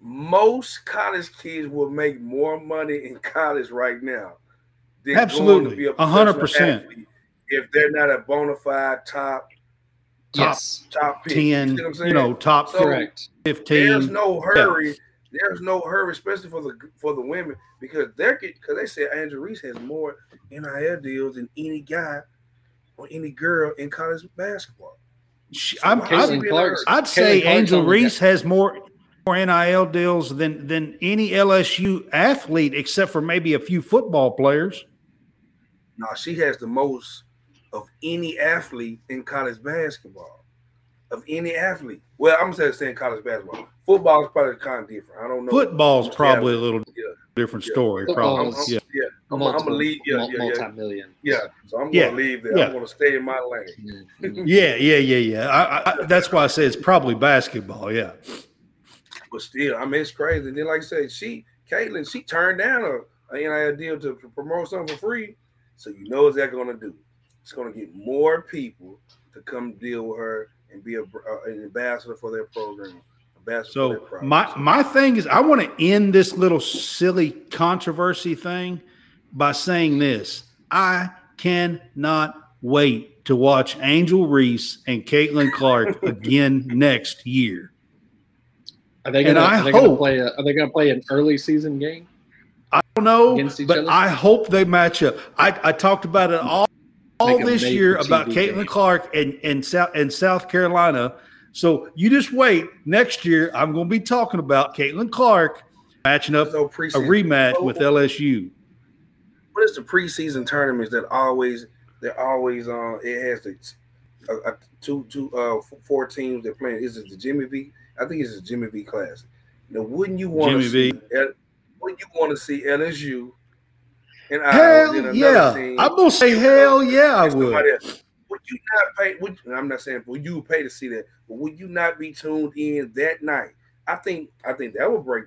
Speaker 3: most college kids will make more money in college right now.
Speaker 1: Than going to Absolutely,
Speaker 3: be a
Speaker 1: a hundred
Speaker 3: professional
Speaker 1: percent.
Speaker 3: If they're not a bona fide top
Speaker 1: Top
Speaker 2: yes,
Speaker 3: top pick. You
Speaker 1: Ten,
Speaker 3: see what I'm
Speaker 1: you know, top
Speaker 3: So,
Speaker 2: correct.
Speaker 3: There's no hurry. There's no hurry, especially for the for the women, because they're because they say Angel Reese has more NIL deals than any guy or any girl in college basketball.
Speaker 1: She-
Speaker 3: So
Speaker 1: I'm,
Speaker 3: why
Speaker 1: I'd,
Speaker 3: would
Speaker 2: Caitlin
Speaker 3: be
Speaker 2: Clark's-
Speaker 1: I'd say
Speaker 2: Clark's
Speaker 1: Angel
Speaker 2: only
Speaker 1: Reese has more more NIL deals than than any LSU athlete, except for maybe a few football players.
Speaker 3: No, she has the most of any athlete in college basketball. Of any athlete. Well, I'm gonna say college basketball. Football is probably kind of different. I don't know.
Speaker 1: Football's probably a little
Speaker 3: Yeah.
Speaker 1: different
Speaker 3: Yeah.
Speaker 1: story.
Speaker 3: I'm,
Speaker 1: Probably,
Speaker 3: I'm-
Speaker 1: yeah.
Speaker 3: yeah. I'm, I'm gonna leave. Yeah, yeah, yeah.
Speaker 2: multi-million.
Speaker 3: Yeah. So I'm
Speaker 1: Yeah.
Speaker 3: gonna leave there.
Speaker 1: Yeah.
Speaker 3: I'm gonna stay in my lane.
Speaker 2: Mhm.
Speaker 1: Yeah, yeah, yeah, yeah. I, I, that's why I say it's probably basketball. Yeah.
Speaker 3: But still, I mean, it's crazy. And then, like I said, she, Caitlin, she turned down a, a NIL deal to promote something for free. So you know what's that going to do? It's going to get more people to come deal with her and be a, uh, an ambassador for their program. Ambassador for their
Speaker 1: So my my thing is, I want to end this little silly controversy thing by saying this: I cannot wait to watch Angel Reese and Caitlin Clark again next year.
Speaker 2: Are they gonna?
Speaker 1: I
Speaker 2: are they gonna play? A, are they gonna play an early season game?
Speaker 1: I don't know, but
Speaker 2: other?
Speaker 1: I hope they match up. I, I talked about it all, all
Speaker 2: Make
Speaker 1: this year about
Speaker 2: TV
Speaker 1: Caitlin
Speaker 2: game.
Speaker 1: Clark and and South and South Carolina. So you just wait. Next year, I'm going to be talking about Caitlin Clark matching up
Speaker 3: So
Speaker 1: a rematch
Speaker 3: Well,
Speaker 1: with LSU.
Speaker 3: what is the preseason tournaments that always they're always on? it has the uh, uh, two two uh four teams that playing. Is it the Jimmy V? I think it's the Jimmy V class. Now, wouldn't you want
Speaker 1: Jimmy
Speaker 3: to
Speaker 1: V.
Speaker 3: see? L- wouldn't you want to see LSU and Iowa?
Speaker 1: Hell
Speaker 3: then another
Speaker 1: yeah!
Speaker 3: team?
Speaker 1: I'm gonna say hell yeah, I
Speaker 3: and
Speaker 1: would.
Speaker 3: else? Would you not pay? Would, I'm not saying would you pay to see that, but would you not be tuned in that night? I think I think that would break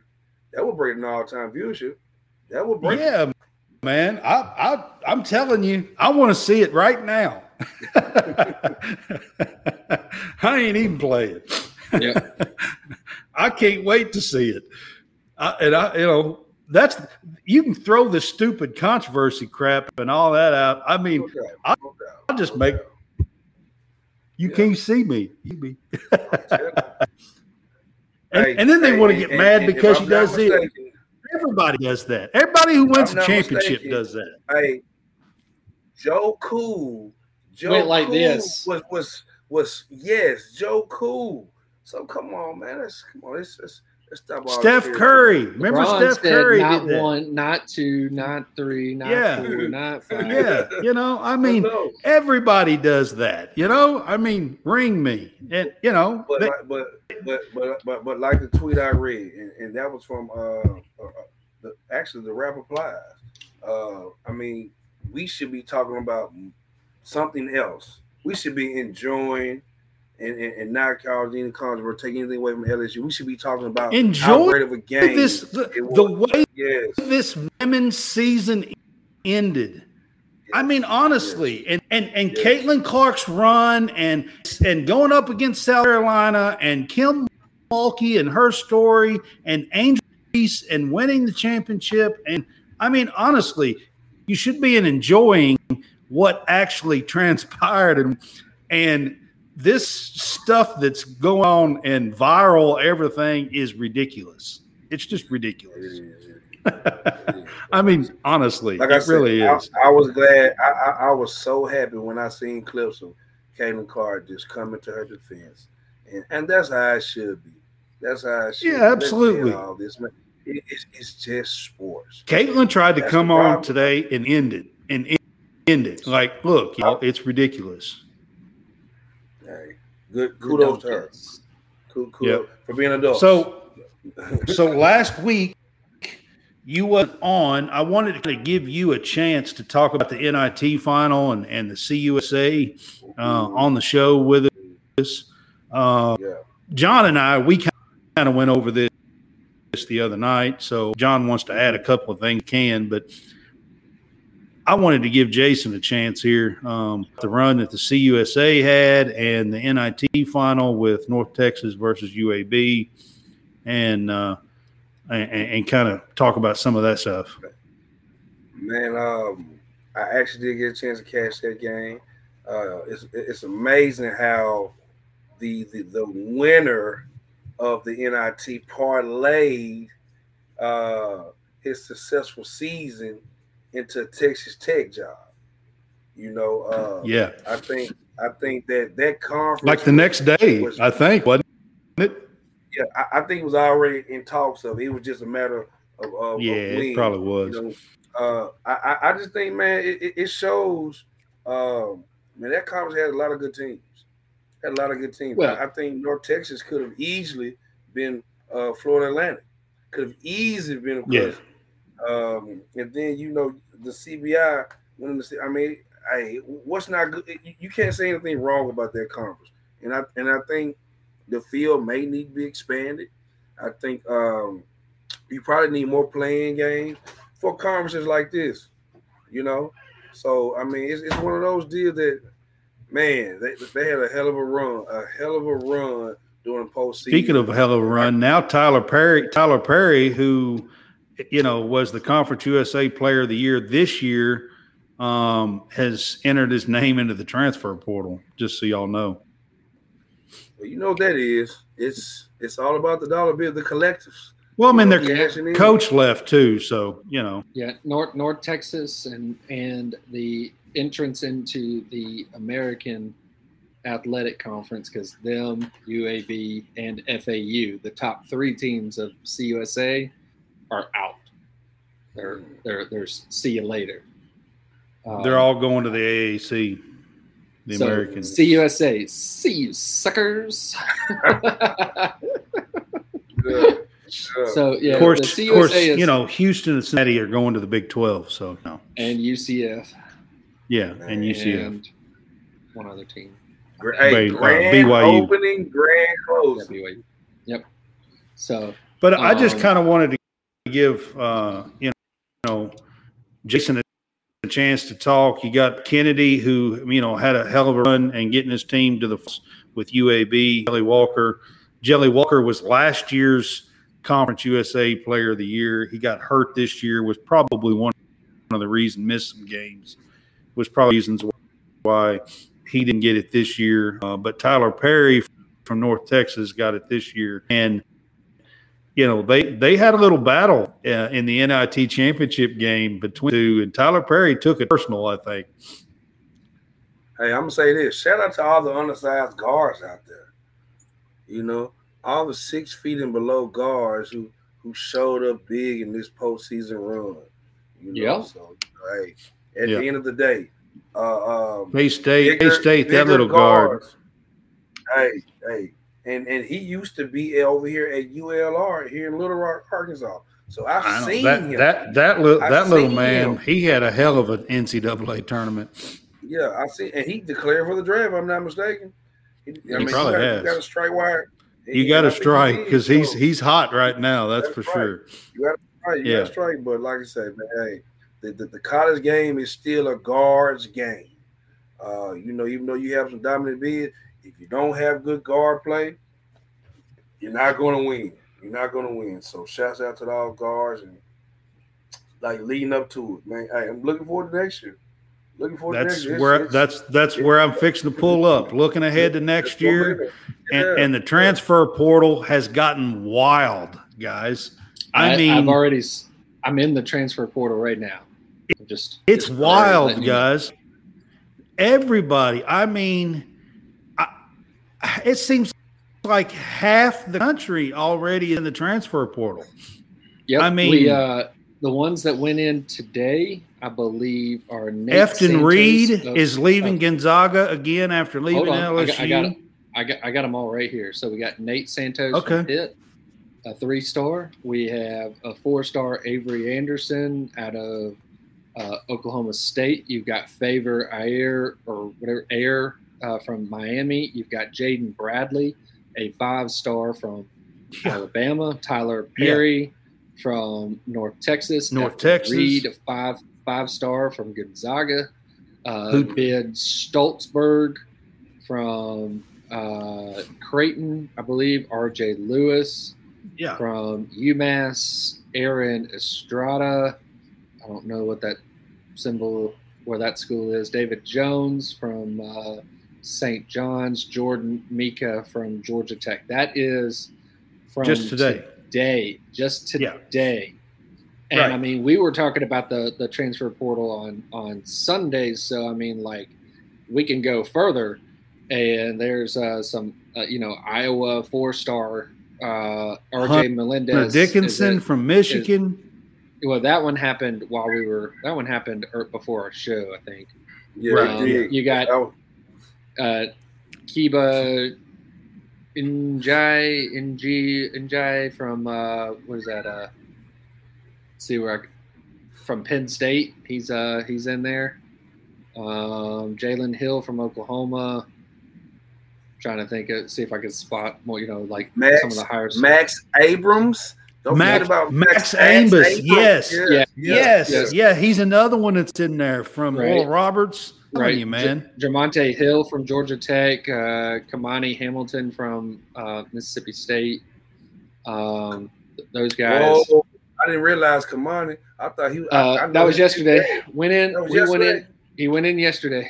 Speaker 3: that would break an all time viewership. That would break.
Speaker 1: Yeah, man. I I I'm telling you, I want to see it right now. I ain't even playing.
Speaker 2: Yeah.
Speaker 1: I can't wait to see it. I, and I, you know, that's you can throw the stupid controversy crap and all that out. I mean,
Speaker 3: No doubt,
Speaker 1: I-
Speaker 3: no
Speaker 1: I'll just
Speaker 3: no
Speaker 1: make- you
Speaker 3: Yeah.
Speaker 1: can't see me. You be.
Speaker 3: Hey,
Speaker 1: And, and then they
Speaker 3: hey,
Speaker 1: want to
Speaker 3: and-
Speaker 1: get mad
Speaker 3: and
Speaker 1: because
Speaker 3: I'm
Speaker 1: she
Speaker 3: not
Speaker 1: does it. Everybody does that. Everybody who wins a championship
Speaker 3: mistaken.
Speaker 1: does that.
Speaker 3: Hey, Joe Cool. Joe
Speaker 2: Went like
Speaker 3: Cool
Speaker 2: this.
Speaker 3: was was was yes, Joe Cool. So come on, man. Let's come on. Stop. all
Speaker 1: Steph
Speaker 3: this
Speaker 1: Curry. Remember
Speaker 2: LeBron
Speaker 1: Steph
Speaker 2: said
Speaker 1: Curry
Speaker 2: not
Speaker 1: did that.
Speaker 2: one, not two, not three, not
Speaker 1: Yeah.
Speaker 2: four, not five.
Speaker 1: Yeah, you know, I mean,
Speaker 3: no.
Speaker 1: everybody does that. You know, I mean, ring me, and you know,
Speaker 3: But
Speaker 1: they-
Speaker 3: like, but but but but but like the tweet I read, and, and that was from uh, uh the actually the rap applies. Uh, I mean, we should be talking about something else. We should be enjoying and, and, and not causing any controversy, taking anything away from LSU. We should be talking about how
Speaker 1: Enjoy
Speaker 3: great of a game
Speaker 1: this the, the way
Speaker 3: Yes,
Speaker 1: this women's season ended. I mean, honestly, and and and
Speaker 3: Yes.
Speaker 1: Caitlin Clark's run and and going up against South Carolina and Kim Mulkey and her story and Angel Reese and winning the championship and I mean, honestly, you should be enjoying what actually transpired and and this stuff that's going on and viral everything is ridiculous. It's just ridiculous. I mean, honestly,
Speaker 3: like I
Speaker 1: it
Speaker 3: said,
Speaker 1: really
Speaker 3: I,
Speaker 1: is.
Speaker 3: I was glad. I, I, I was so happy when I seen clips of Caitlin Clark just coming to her defense, and and that's how it should be. That's how it should.
Speaker 1: Yeah,
Speaker 3: be.
Speaker 1: Absolutely.
Speaker 3: All this, man. It, it's, it's just sports.
Speaker 1: Caitlin tried to
Speaker 3: That's
Speaker 1: come on today and end it and en- end it. Like, look, y'all, it's ridiculous.
Speaker 3: Good kudos to her. Kudos, kudos for being an adult.
Speaker 1: So, so last week you were on. I wanted to give you a chance to talk about the NIT final and and the CUSA uh, on the show with us. Uh,
Speaker 3: yeah,
Speaker 1: John and I, we kind of went over this the other night. So John wants to add a couple of things, can, but I wanted to give Jason a chance here. Um, the run that the CUSA had and the NIT final with North Texas versus UAB. And uh, and, and kind of talk about some of that stuff.
Speaker 3: Man, um, I actually did get a chance to catch that game. Uh, it's it's amazing how the, the the winner of the NIT parlayed uh, his successful season into a Texas Tech job. You know, uh,
Speaker 1: yeah,
Speaker 3: I think I think that that conference,
Speaker 1: like the next day, was, I think, wasn't it?
Speaker 3: Yeah, I, I, think it was already in talks of. It was just a matter of, of
Speaker 1: yeah,
Speaker 3: of
Speaker 1: it probably was.
Speaker 3: You know, uh, I I just think, man, it, it shows. Um, man, that conference had a lot of good teams. Had a lot of good teams. Well, I, I think North Texas could have easily been uh, Florida Atlantic. Could have easily been.
Speaker 1: Yeah.
Speaker 3: Um, and then you know the CBI. When the, I mean, hey, what's not good? You can't say anything wrong about that conference. And I and I think the field may need to be expanded. I think um, you probably need more playing games for conferences like this. You know, so I mean, it's, it's one of those deals that, man, they, they had a hell of a run, a hell of a run during postseason.
Speaker 1: Speaking of a hell of a run, now Tylor Perry, Tylor Perry, who you know was the Conference USA Player of the Year this year um, has entered his name into the transfer portal. Just so y'all know.
Speaker 3: Well, you know what that is. It's it's all about the dollar bill, the collectives.
Speaker 1: Well, I mean, their coach left too, so you know.
Speaker 2: Yeah, North North Texas and and the entrance into the American Athletic Conference because them, UAB, and FAU, the top three teams of CUSA, are out. They're they're they're see you later.
Speaker 1: Um, They're all going to the AAC, the so American.
Speaker 2: CUSA, see you suckers. So yeah,
Speaker 1: of course, of course, is, you know, Houston and Cincinnati are going to the Big Twelve, so no.
Speaker 2: And UCF.
Speaker 1: Yeah, and UCF.
Speaker 2: One other team.
Speaker 3: Hey, uh, grand BYU. opening, grand closing.
Speaker 2: Yeah, yep. So,
Speaker 1: but um, I just um, kind of wanted to give uh, you know Jason a chance to talk. You got Kennedy, who you know had a hell of a run and getting his team to the with UAB. Jelly Walker, Jelly Walker was last year's Conference USA Player of the Year. He got hurt this year. Was probably one of the reasons missed some games. Was probably reasons why he didn't get it this year. Uh, but Tylor Perry from North Texas got it this year, and you know they they had a little battle uh, in the NIT championship game between two, and Tylor Perry took it personal. I think.
Speaker 3: Hey, I'm gonna say this: shout out to all the undersized guards out there. You know, all the six feet and below guards who who showed up big in this postseason run. You know, yeah. so hey, at yeah. the end of the day, uh, um,
Speaker 1: K-State, Bay State, that little guards,
Speaker 3: guard. Hey, hey, and and he used to be over here at ULR here in Little Rock, Arkansas. So I've I seen
Speaker 1: that,
Speaker 3: him.
Speaker 1: That that little that little man, him. he had a hell of an NCAA tournament.
Speaker 3: Yeah, I see, and he declared for the draft. I'm not mistaken.
Speaker 1: He, I he mean, probably
Speaker 3: he
Speaker 1: got, has.
Speaker 3: got a strike wire.
Speaker 1: You got to strike because he's he's hot right now. That's, that's for right. sure.
Speaker 3: You got to strike. You yeah. got to strike. But like I said, man, hey, the, the, the, college game is still a guard's game. Uh, you know, even though you have some dominant bids, if you don't have good guard play, you're not going to win. You're not going to win. So shouts out to all guards and like leading up to it, man. Hey, I'm looking forward to next year. Looking forward
Speaker 1: that's
Speaker 3: to next
Speaker 1: where it's, that's that's where I'm fixing to pull up. Looking ahead to next year, yeah. and, and the transfer portal has gotten wild, guys. I, I mean,
Speaker 2: I've already I'm in the transfer portal right now. I'm just
Speaker 1: it's just wild, guys. Everybody, I mean, I, it seems like half the country already in the transfer portal.
Speaker 2: Yep. I mean, we, uh, the ones that went in today, I believe, are Nate Efton Santos
Speaker 1: Reid of, is leaving Gonzaga again after leaving LSU.
Speaker 2: I got, I got, I got, I got them all right here. So we got Nate Santos okay. from Pitt, a three star. We have a four star Avery Anderson out of uh, Oklahoma State. You've got Favour Aire or whatever Aire uh, from Miami. You've got Jaden Bradley a five star from Alabama, Tylor Perry yeah. from North Texas,
Speaker 1: North Texas,
Speaker 2: Reid, a five five star from Gonzaga, uh, Ben Shtolzberg from uh, Creighton, I believe, R.J. Luis
Speaker 1: Yeah.
Speaker 2: from UMass, Aaron Estrada. I don't know what that symbol where that school is. David Jones from uh, St. John's. Jordan Mika from Georgia Tech. That is from
Speaker 1: Just today.
Speaker 2: Today, just
Speaker 1: Yeah.
Speaker 2: today. And
Speaker 1: Right.
Speaker 2: I mean, we were talking about the the transfer portal on on Sundays, so I mean, like we can go further. And there's uh, some, uh, you know, Iowa four star uh, RJ
Speaker 1: Hunter
Speaker 2: Melendez.
Speaker 1: Dickinson
Speaker 2: it-
Speaker 1: from Michigan.
Speaker 2: well, that one happened while we were. That one happened er- before our show, I think.
Speaker 3: Yeah,
Speaker 2: Um, you got
Speaker 3: That was-
Speaker 2: uh, Kiba Injai Nji Njai from uh, what is that? Uh, let's see where I, from Penn State. He's uh he's in there. Um, Jalen Hill from Oklahoma. Trying to think, of, see if I can spot more. You know, like
Speaker 3: Max-
Speaker 2: some of the higher.
Speaker 3: Max Abmas. Don't
Speaker 1: Max,
Speaker 3: forget about
Speaker 1: Max,
Speaker 3: Abmas.
Speaker 1: Ambus. Yes.
Speaker 2: Yeah.
Speaker 1: Yes.
Speaker 2: yes.
Speaker 1: Yeah. He's another one that's in there from
Speaker 2: Right.
Speaker 1: Oral Roberts. Right.
Speaker 2: Right,
Speaker 1: you, man.
Speaker 2: J- Jamonte Hill from Georgia Tech, uh, Kamani Hamilton from uh, Mississippi State. Um, th- those guys.
Speaker 3: Whoa, I didn't realize Kamani. I thought he. I-
Speaker 2: Uh,
Speaker 3: I know
Speaker 2: that was yesterday.
Speaker 3: dad.
Speaker 2: Went in.
Speaker 3: That was
Speaker 2: we went in. He went in yesterday.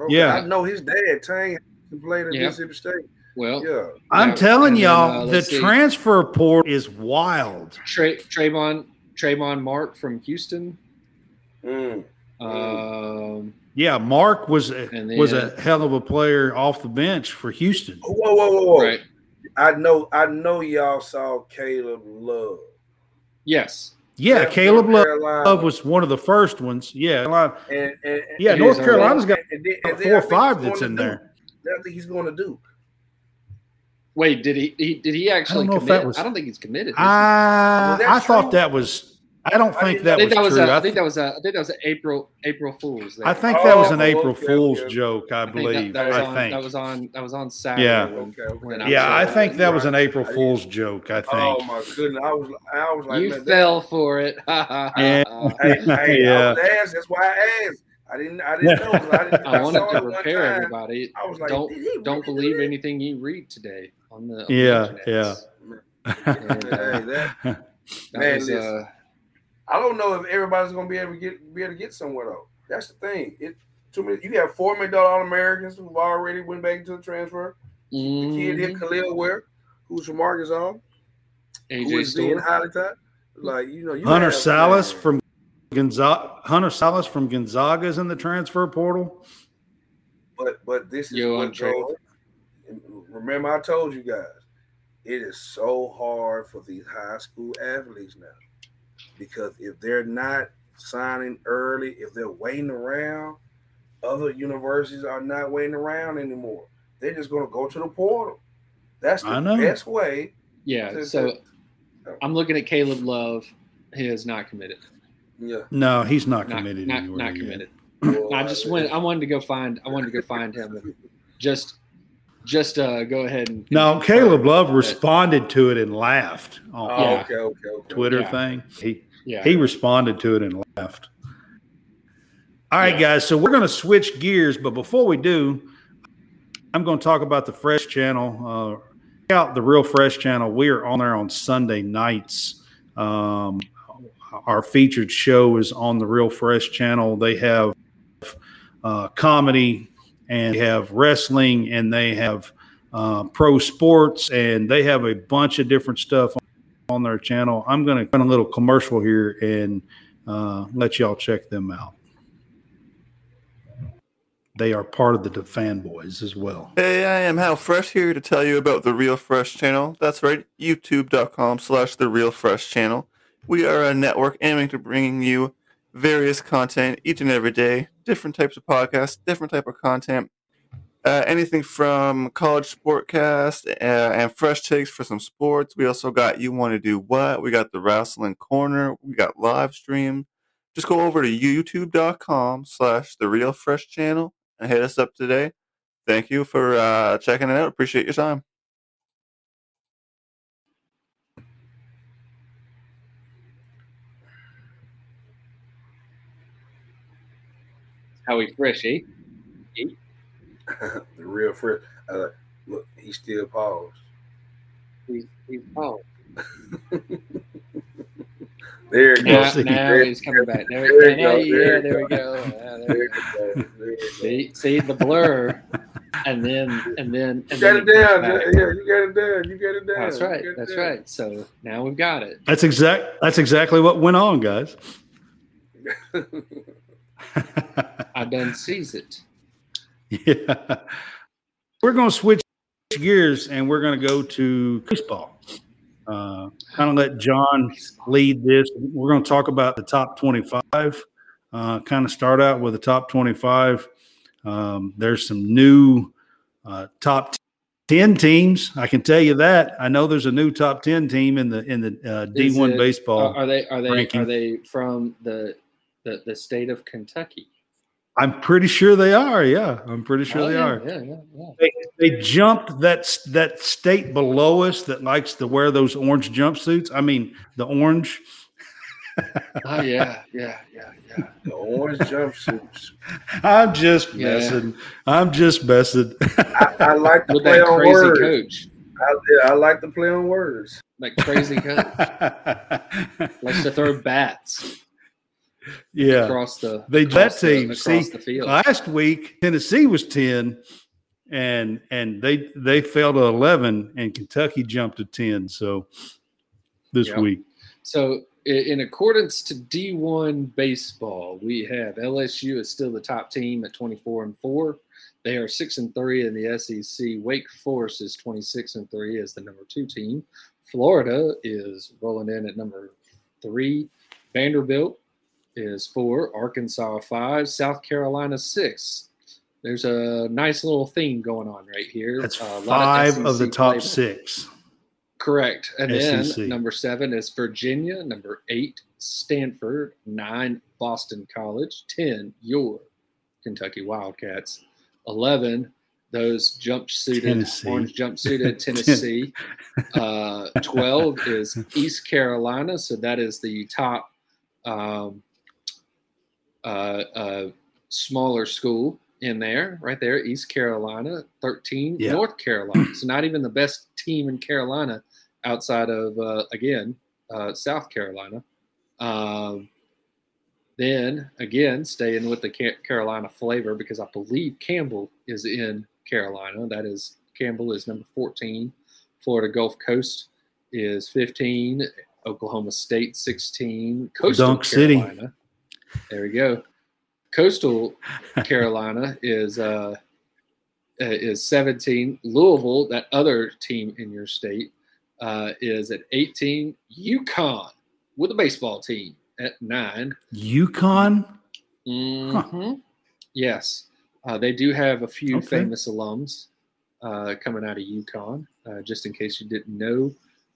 Speaker 3: Okay,
Speaker 1: Yeah.
Speaker 3: I know his dad. Tang played at
Speaker 2: Yeah.
Speaker 3: Mississippi State.
Speaker 2: Well,
Speaker 3: Yeah.
Speaker 1: I'm
Speaker 2: Yeah,
Speaker 1: telling
Speaker 2: and
Speaker 1: y'all,
Speaker 2: uh,
Speaker 1: the
Speaker 2: see.
Speaker 1: transfer port is wild.
Speaker 2: Tra- Tramon Tramon Mark from Houston.
Speaker 3: Mm.
Speaker 2: Um,
Speaker 1: Yeah, Mark was a,
Speaker 2: And
Speaker 1: was a hell of a player off the bench for Houston.
Speaker 3: Whoa, whoa, whoa, whoa!
Speaker 2: right.
Speaker 3: I know, I know, y'all saw Caleb Love.
Speaker 2: Yes.
Speaker 1: Yeah,
Speaker 3: North
Speaker 1: Caleb Love,
Speaker 3: Carolina.
Speaker 1: was one of the first ones. Yeah,
Speaker 3: And, and, and-
Speaker 1: yeah.
Speaker 2: It
Speaker 1: North Carolina's got
Speaker 3: and then- and
Speaker 1: four or five that's in
Speaker 3: to
Speaker 1: there.
Speaker 3: Duke. I think he's going to do.
Speaker 2: Wait, did he, he did he actually
Speaker 1: know if
Speaker 2: commit?
Speaker 1: that was-
Speaker 2: I don't think he's committed.
Speaker 1: I
Speaker 3: Was that
Speaker 1: I thought that was. I don't
Speaker 3: I
Speaker 1: think
Speaker 3: didn't
Speaker 1: that
Speaker 2: I think
Speaker 1: was
Speaker 2: that was
Speaker 1: true.
Speaker 2: a, I
Speaker 1: I,
Speaker 2: think that was a I think that was an April April Fools. There.
Speaker 1: I think that was an
Speaker 3: Oh,
Speaker 1: April
Speaker 3: okay,
Speaker 1: Fool's
Speaker 3: okay.
Speaker 1: joke. I
Speaker 2: I
Speaker 1: believe.
Speaker 2: that, that was
Speaker 1: I
Speaker 2: on,
Speaker 1: think.
Speaker 2: that was on that was on Saturday.
Speaker 1: Yeah.
Speaker 2: when-
Speaker 3: Okay, okay.
Speaker 2: when I
Speaker 1: yeah, I
Speaker 2: was,
Speaker 1: think that was an April
Speaker 3: I
Speaker 1: Fool's joke. I think.
Speaker 3: Oh my goodness! I was, I was like,
Speaker 2: you
Speaker 3: man, that-
Speaker 2: fell for it.
Speaker 1: Yeah.
Speaker 3: Hey, hey,
Speaker 1: Yeah.
Speaker 3: I was asked. That's why I asked. I didn't, I didn't know. 'cause I, didn't,
Speaker 2: I
Speaker 3: I
Speaker 2: wanted to
Speaker 3: it one
Speaker 2: repair everybody.
Speaker 3: I was like,
Speaker 2: don't
Speaker 3: did
Speaker 2: don't believe anything you read today on the on the
Speaker 1: Yeah,
Speaker 2: internets.
Speaker 3: that? Hey, that,
Speaker 2: That
Speaker 3: Man,
Speaker 2: uh,
Speaker 3: listen. I don't know if everybody's gonna be able to get be able to get somewhere though. That's the thing. It too many. You have four million dollar All Americans who've already went back into the transfer. The kid here,
Speaker 2: mhm,
Speaker 3: Khalil Ware, who's from Arkansas, who
Speaker 2: AJ
Speaker 3: is being highly touted. Like you know, you
Speaker 1: Hunter Sallis from Gonzaga. Hunter Sallis from Gonzaga is in the transfer portal.
Speaker 3: But but this is
Speaker 2: Yo,
Speaker 3: what
Speaker 2: Andre.
Speaker 3: Joe. Remember, I told you guys, it is so hard for these high school athletes now because if they're not signing early, if they're waiting around, other universities are not waiting around anymore. They're just going to go to the portal. That's
Speaker 1: I
Speaker 3: the
Speaker 1: know.
Speaker 3: best way.
Speaker 2: Yeah.
Speaker 3: to-
Speaker 2: So
Speaker 3: to-
Speaker 2: I'm looking at Caleb Love. He is not committed.
Speaker 3: yeah.
Speaker 1: No, he's not
Speaker 2: Not
Speaker 1: committed
Speaker 2: not,
Speaker 1: anywhere.
Speaker 2: not
Speaker 1: yet.
Speaker 2: committed.
Speaker 3: Well,
Speaker 2: I just went. I wanted to go find. I wanted to go find him. And just just uh, go ahead and
Speaker 1: No, Caleb Love responded to it and laughed on
Speaker 3: Oh,
Speaker 2: Yeah.
Speaker 3: okay, okay, okay.
Speaker 1: Twitter
Speaker 2: Yeah.
Speaker 1: thing. He
Speaker 2: Yeah.
Speaker 1: he responded to it and left. All right,
Speaker 2: Yeah.
Speaker 1: guys. So we're going to switch gears, but before we do, I'm going to talk about the Fresh Channel. Uh, check out the Real Fresh Channel. We are on there on Sunday nights. Um, our featured show is on the Real Fresh Channel. They have uh, comedy and they have wrestling and they have uh, pro sports and they have a bunch of different stuff on their channel. I'm going to run a little commercial here and uh, let y'all check them out. They are part of the fanboys as well.
Speaker 4: Hey, I am Hal Fresh here to tell you about the Real Fresh channel. That's right, youtube.com slash the Real Fresh channel. We are a network aiming to bringing you various content each and every day, different types of podcasts, different type of content. Uh, anything from college sportcast uh, and fresh takes for some sports. We also got You Want to Do What? We got the Wrestling Corner. We got live stream. Just go over to youtube.com slash the Real Fresh channel and hit us up today. Thank you for uh, checking it out. Appreciate your time.
Speaker 2: How he fresh, eh?
Speaker 3: the real first. Uh, look, he still paused.
Speaker 2: He's, he's oh,
Speaker 3: there it
Speaker 2: Now,
Speaker 3: goes.
Speaker 1: see.
Speaker 2: now
Speaker 3: There-
Speaker 2: he's coming back. There,
Speaker 3: there
Speaker 2: there,
Speaker 3: you go,
Speaker 2: yeah,
Speaker 3: there
Speaker 2: there we go. Yeah, there
Speaker 3: There
Speaker 2: we
Speaker 3: it
Speaker 2: go.
Speaker 3: goes. There it goes.
Speaker 2: See, see the blur, and then and then
Speaker 3: You
Speaker 2: and
Speaker 3: got
Speaker 2: then
Speaker 3: it
Speaker 2: it
Speaker 3: down.
Speaker 2: back.
Speaker 3: Yeah, you got it down. You got it down.
Speaker 2: That's right. That's
Speaker 3: down.
Speaker 2: right. So now we've got it.
Speaker 1: That's exact. That's exactly what went on, guys.
Speaker 2: I done sees it.
Speaker 1: yeah. We're going to switch gears and we're going to go to baseball. Uh, kind of let John lead this. We're going to talk about the top 25. Uh, kind of start out with the top 25. Um, there's some new uh, top 10 teams. I can tell you that. I know there's a new top 10 team in the in the uh, D1
Speaker 2: it-
Speaker 1: baseball.
Speaker 2: Are, they are they
Speaker 1: ranking.
Speaker 2: are they from the, the the state of Kentucky?
Speaker 1: I'm pretty sure they are. Yeah, I'm pretty sure
Speaker 2: Oh,
Speaker 1: they
Speaker 2: yeah,
Speaker 1: are.
Speaker 2: Yeah, yeah, yeah.
Speaker 1: They jumped that that state below us that likes to wear those orange jumpsuits. I mean, the orange.
Speaker 2: Oh yeah, yeah, yeah, yeah.
Speaker 3: The orange jumpsuits.
Speaker 1: I'm just
Speaker 2: Yeah.
Speaker 1: messing. I'm just messing.
Speaker 3: I, I like to
Speaker 2: With
Speaker 3: play
Speaker 2: that
Speaker 3: on
Speaker 2: crazy
Speaker 3: words.
Speaker 2: coach,
Speaker 3: I, yeah, I like to play on words.
Speaker 2: that crazy coach, likes to throw bats
Speaker 1: yeah,
Speaker 2: across the
Speaker 1: they that
Speaker 2: across the,
Speaker 1: team.
Speaker 2: across
Speaker 1: See,
Speaker 2: the field.
Speaker 1: last week Tennessee was ten, and and they they fell to eleven, and Kentucky jumped to ten. So this
Speaker 2: Yep.
Speaker 1: week,
Speaker 2: So, in accordance to D1 baseball, we have LSU is still the top team at 24 and 4. They are 6 and 3 in the SEC. Wake Forest is 26 and 3 as the number 2 team. Florida is rolling in at number 3. Vanderbilt is 4, Arkansas 5, South Carolina 6. There's a nice little theme going on right here.
Speaker 1: that's
Speaker 2: Uh, a lot
Speaker 1: five of the top
Speaker 2: flavor.
Speaker 1: six.
Speaker 2: Correct. And then number seven is Virginia. Number eight, Stanford. Nine, Boston College. Ten, your Kentucky Wildcats. Eleven, those jump suited,
Speaker 1: Tennessee.
Speaker 2: orange jump suited Tennessee. uh, Twelve is East Carolina. So that is the top um, uh, smaller school in there, right there, East Carolina. 13,
Speaker 1: Yeah.
Speaker 2: North Carolina. so not even the best team in Carolina outside of, uh, again, uh, South Carolina. Um, then, again, staying with the Carolina flavor because I believe Campbell is in Carolina. That is, Campbell is number 14. Florida Gulf Coast is 15. Oklahoma State 16. Coastal
Speaker 1: Dunk City.
Speaker 2: There we go. Coastal Carolina is uh, uh, is 17. Louisville, that other team in your state, uh, is at 18. UConn with a baseball team at nine.
Speaker 1: UConn.
Speaker 2: Mhm. Yes, uh, they do have a few
Speaker 1: Okay.
Speaker 2: famous alums uh, coming out of UConn. Uh, just in case you didn't know,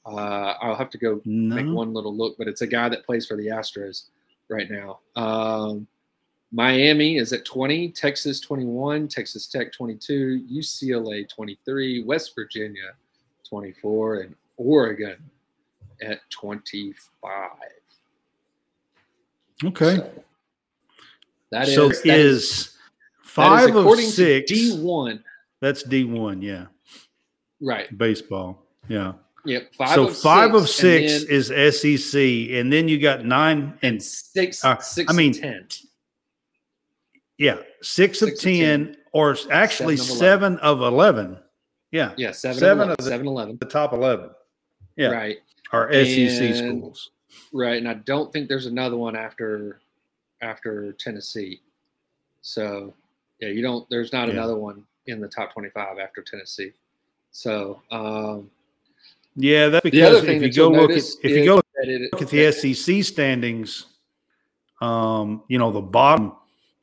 Speaker 2: uh, I'll have to go make one little look, but it's a guy that plays for the Astros right now. Um, Miami is at 20, Texas 21, Texas Tech 22, UCLA 23, West Virginia 24, and Oregon at 25.
Speaker 1: Okay.
Speaker 2: So that is
Speaker 1: so
Speaker 2: that
Speaker 1: is
Speaker 2: that
Speaker 1: five
Speaker 2: is
Speaker 1: of six.
Speaker 2: D1.
Speaker 1: That's D one. Yeah,
Speaker 2: Right.
Speaker 1: baseball. Yeah.
Speaker 2: Yep. Five
Speaker 1: so
Speaker 2: of
Speaker 1: five
Speaker 2: six,
Speaker 1: of six
Speaker 2: then-
Speaker 1: is SEC, and then you got nine and
Speaker 2: and six,
Speaker 1: uh,
Speaker 2: six
Speaker 1: I mean,
Speaker 2: ten.
Speaker 1: yeah, six, of
Speaker 2: Six of
Speaker 1: 10, or actually
Speaker 2: Seven
Speaker 1: seven
Speaker 2: of
Speaker 1: of eleven. Yeah,
Speaker 2: Yeah, seven,
Speaker 1: seven
Speaker 2: seven
Speaker 1: of
Speaker 2: of
Speaker 1: the-
Speaker 2: 7 11.
Speaker 1: the top eleven. Yeah,
Speaker 2: Right.
Speaker 1: are SEC
Speaker 2: And-
Speaker 1: schools.
Speaker 2: Right. And I don't think there's another one after after Tennessee. So yeah, you don't there's not
Speaker 1: Yeah.
Speaker 2: another one in the top twenty five after Tennessee. So um
Speaker 1: Yeah, that's because if you go look at if you go look at the SEC standings, um, you know the bottom,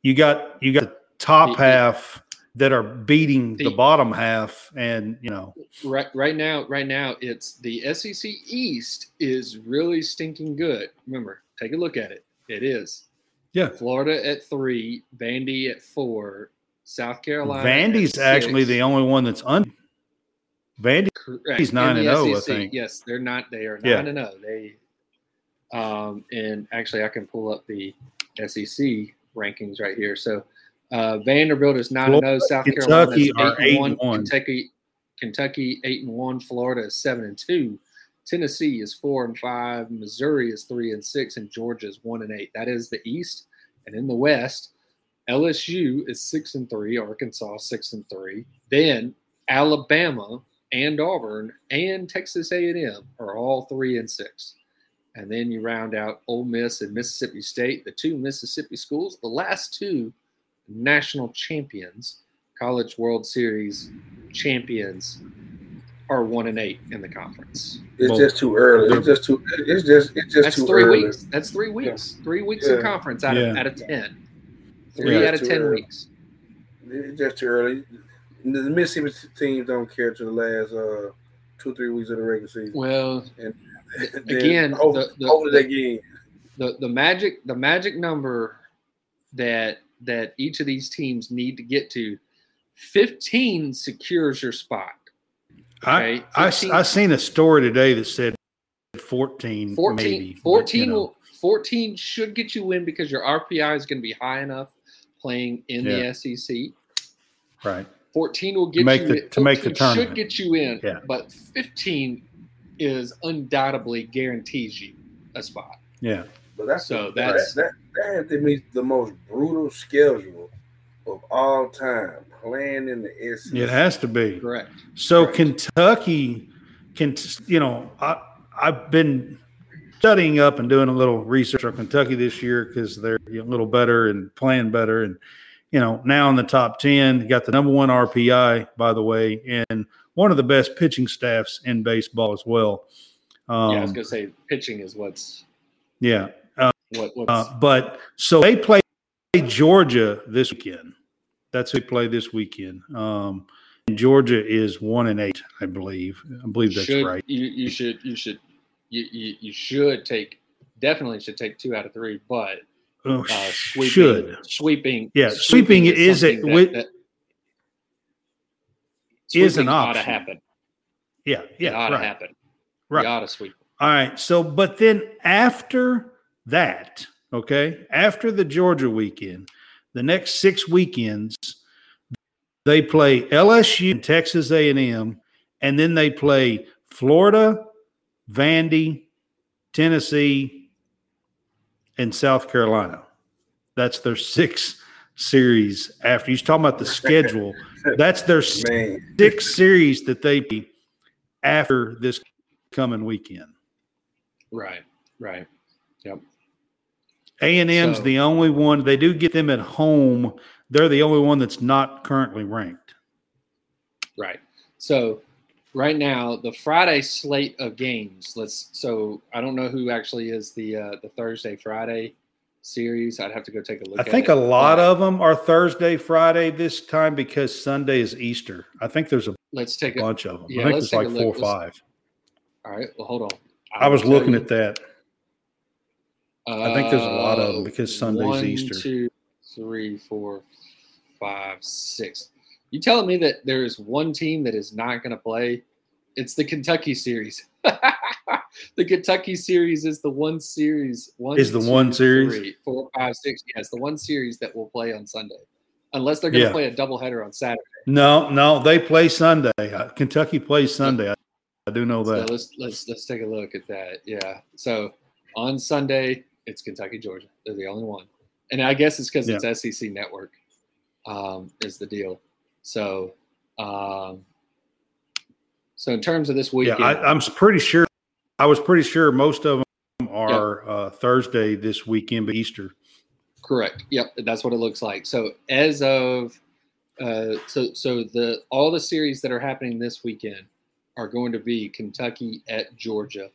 Speaker 1: you got you got the top
Speaker 2: The-
Speaker 1: half that are beating the,
Speaker 2: The-
Speaker 1: bottom half, and you know
Speaker 2: right right now right now it's the SEC East is really stinking good. Remember, take a look at it. It is.
Speaker 1: Yeah.
Speaker 2: Florida at three, Vandy at four, South Carolina.
Speaker 1: Vandy's actually the only one that's un. Vandy,
Speaker 2: Correct.
Speaker 1: He's nine
Speaker 2: In
Speaker 1: and
Speaker 2: the
Speaker 1: oh, I think.
Speaker 2: Yes, they're not. They are nine and zero. They, um, and actually, I can pull up the SEC rankings right here. So, uh, Vanderbilt is nine and zero. South
Speaker 1: Kentucky
Speaker 2: Carolina is eight and one. Kentucky, Kentucky eight and one. Florida is seven and two. Tennessee is four and five, Missouri is three and six, and Georgia is one and eight. That is the East. And in the West, LSU is six and three, Arkansas six and three. Then Alabama and Auburn and Texas A&M are all three and six. And then you round out Ole Miss and Mississippi State, the two Mississippi schools, the last two national champions, College World Series champions, are one and eight in the conference.
Speaker 3: It's
Speaker 1: Well,
Speaker 3: just too early. It's just too. It's just. It's just
Speaker 2: That's
Speaker 3: too
Speaker 2: three
Speaker 3: early.
Speaker 2: weeks. That's three weeks. Three weeks in
Speaker 3: Yeah.
Speaker 2: conference out of
Speaker 1: Yeah.
Speaker 2: out of ten. Three
Speaker 3: Yeah,
Speaker 2: out of ten
Speaker 3: early.
Speaker 2: weeks.
Speaker 3: It's just too early. The the Mississippi teams don't care to the last uh, two three weeks of the regular season.
Speaker 2: Well,
Speaker 3: Then
Speaker 2: again,
Speaker 3: over,
Speaker 2: the- the-
Speaker 3: hopefully they get.
Speaker 2: the the magic the magic number that that each of these teams need to get to 15 secures your spot Okay,
Speaker 1: I, I I seen a story today that said 14,
Speaker 2: 14
Speaker 1: maybe. but,
Speaker 2: 14
Speaker 1: you know,
Speaker 2: will 14 should get you in because your rpi is going to be high enough playing in
Speaker 1: Yeah.
Speaker 2: the sec
Speaker 1: right.
Speaker 2: 14 will get
Speaker 1: make
Speaker 2: you
Speaker 1: the-
Speaker 2: in,
Speaker 1: to make the
Speaker 2: 14
Speaker 1: tournament.
Speaker 2: should get you in
Speaker 1: Yeah.
Speaker 2: but 15 is undoubtedly guarantees you a spot Yeah.
Speaker 3: But that's
Speaker 2: So
Speaker 3: the,
Speaker 2: that's-
Speaker 3: that, that, that has to be the most brutal schedule of all time. Playing in the SEC.
Speaker 1: It has to be.
Speaker 2: correct
Speaker 1: So
Speaker 3: Right.
Speaker 1: Kentucky can, you know, I I've been studying up and doing a little research on Kentucky this year because they're a little better and playing better, and you know now in the top ten, got the number one RPI by the way, and one of the best pitching staffs in baseball as well. Um,
Speaker 2: yeah i was going to say pitching is what's
Speaker 1: yeah,
Speaker 2: what what's
Speaker 1: uh, but so they play Georgia this weekend. That's who they play this weekend. Um, and Georgia is one and eight, I believe. I believe that's
Speaker 2: should,
Speaker 1: right.
Speaker 2: You you should you should you, you, you should take definitely should take two out of three, but
Speaker 1: Oh,
Speaker 2: uh, sweeping,
Speaker 1: should
Speaker 2: sweeping
Speaker 1: Yeah, sweeping is a-
Speaker 2: something that- that-
Speaker 1: is an
Speaker 2: sweeping ought to happen.
Speaker 1: yeah
Speaker 2: it
Speaker 1: yeah
Speaker 2: ought
Speaker 1: right
Speaker 2: to happen.
Speaker 1: right.
Speaker 2: You ought to sweep.
Speaker 1: All right. So, but then after that, okay, after the Georgia weekend, the next six weekends, they play LSU, and Texas A&M, and then they play Florida, Vandy, Tennessee, and South Carolina. That's their six series. After you're talking about the schedule, that's their
Speaker 3: Man,
Speaker 1: six series that they play after this coming weekend.
Speaker 2: Right. Right. Yep.
Speaker 1: A and M's
Speaker 2: So-
Speaker 1: the only one. They do get them at home. They're the only one that's not currently ranked.
Speaker 2: Right. So right now the Friday slate of games. Let's. So I don't know who actually is the uh, the Thursday Friday series. I'd have to go take a look.
Speaker 1: I think
Speaker 2: it.
Speaker 1: a lot of them are Thursday, Friday this time because Sunday is Easter. I think there's a
Speaker 2: Let's take a.
Speaker 1: bunch of them.
Speaker 2: yeah,
Speaker 1: I think there's like four or five.
Speaker 2: All right. Well, hold on.
Speaker 1: I was looking
Speaker 2: you.
Speaker 1: at that. I think there's a lot of
Speaker 2: them
Speaker 1: because Sunday's
Speaker 2: one,
Speaker 1: Easter.
Speaker 2: Two, three, four, five, six. You telling me that there is one team that is not going to play? It's the Kentucky series. the Kentucky series is the one series. One
Speaker 1: Is the one series?
Speaker 2: three, four, five, six. Yes, the one series that will play on Sunday, unless they're going to
Speaker 1: Yeah.
Speaker 2: play a doubleheader on Saturday.
Speaker 1: No, no, they play Sunday. Uh, Kentucky plays Sunday. I, do know
Speaker 2: So
Speaker 1: that.
Speaker 2: let's let's let's take a look at that. Yeah. So on Sunday, it's Kentucky, Georgia. They're the only one, and I guess it's because it's SEC Network um, is the deal. So, um, so in terms of this
Speaker 1: Yeah,
Speaker 2: weekend,
Speaker 1: I, I'm pretty sure. I was pretty sure most of them are uh, Thursday this weekend, but Easter.
Speaker 2: Correct. Yep, that's what it looks like. So as of uh, so so the all the series that are happening this weekend are going to be Kentucky at Georgia,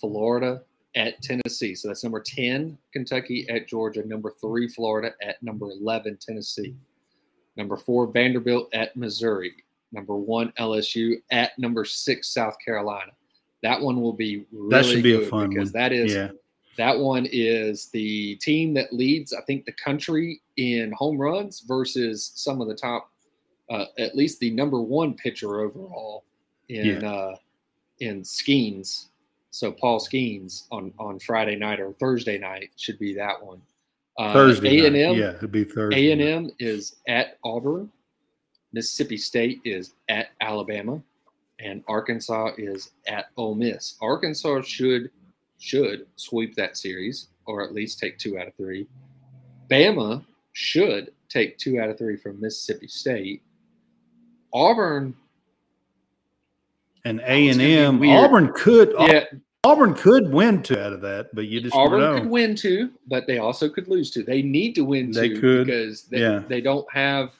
Speaker 2: Florida at Tennessee. So that's number 10 Kentucky at Georgia, number 3 Florida at number 11 Tennessee. Number 4 Vanderbilt at Missouri, number 1 LSU at number 6 South Carolina. That one will be really
Speaker 1: That should be a fun
Speaker 2: because
Speaker 1: one.
Speaker 2: that is
Speaker 1: Yeah,
Speaker 2: that one is the team that leads, I think, the country in home runs versus some of the top, uh, at least the number one pitcher overall in uh, in Skenes. So Paul Skenes on on Friday night or Thursday night should be that one. Uh,
Speaker 1: Thursday.
Speaker 2: A and M.
Speaker 1: Yeah, it'd be Thursday.
Speaker 2: A and M is at Auburn. Mississippi State is at Alabama. and Arkansas is at Ole Miss. Arkansas should should sweep that series or at least take two out of three. Bama should take two out of three from Mississippi State. Auburn,
Speaker 1: And A and M. Auburn could
Speaker 2: yeah,
Speaker 1: Auburn could win two out of that, but you just
Speaker 2: Auburn could win two, but they also could lose two. They need to win
Speaker 1: They
Speaker 2: two
Speaker 1: could,
Speaker 2: because they,
Speaker 1: yeah.
Speaker 2: they don't have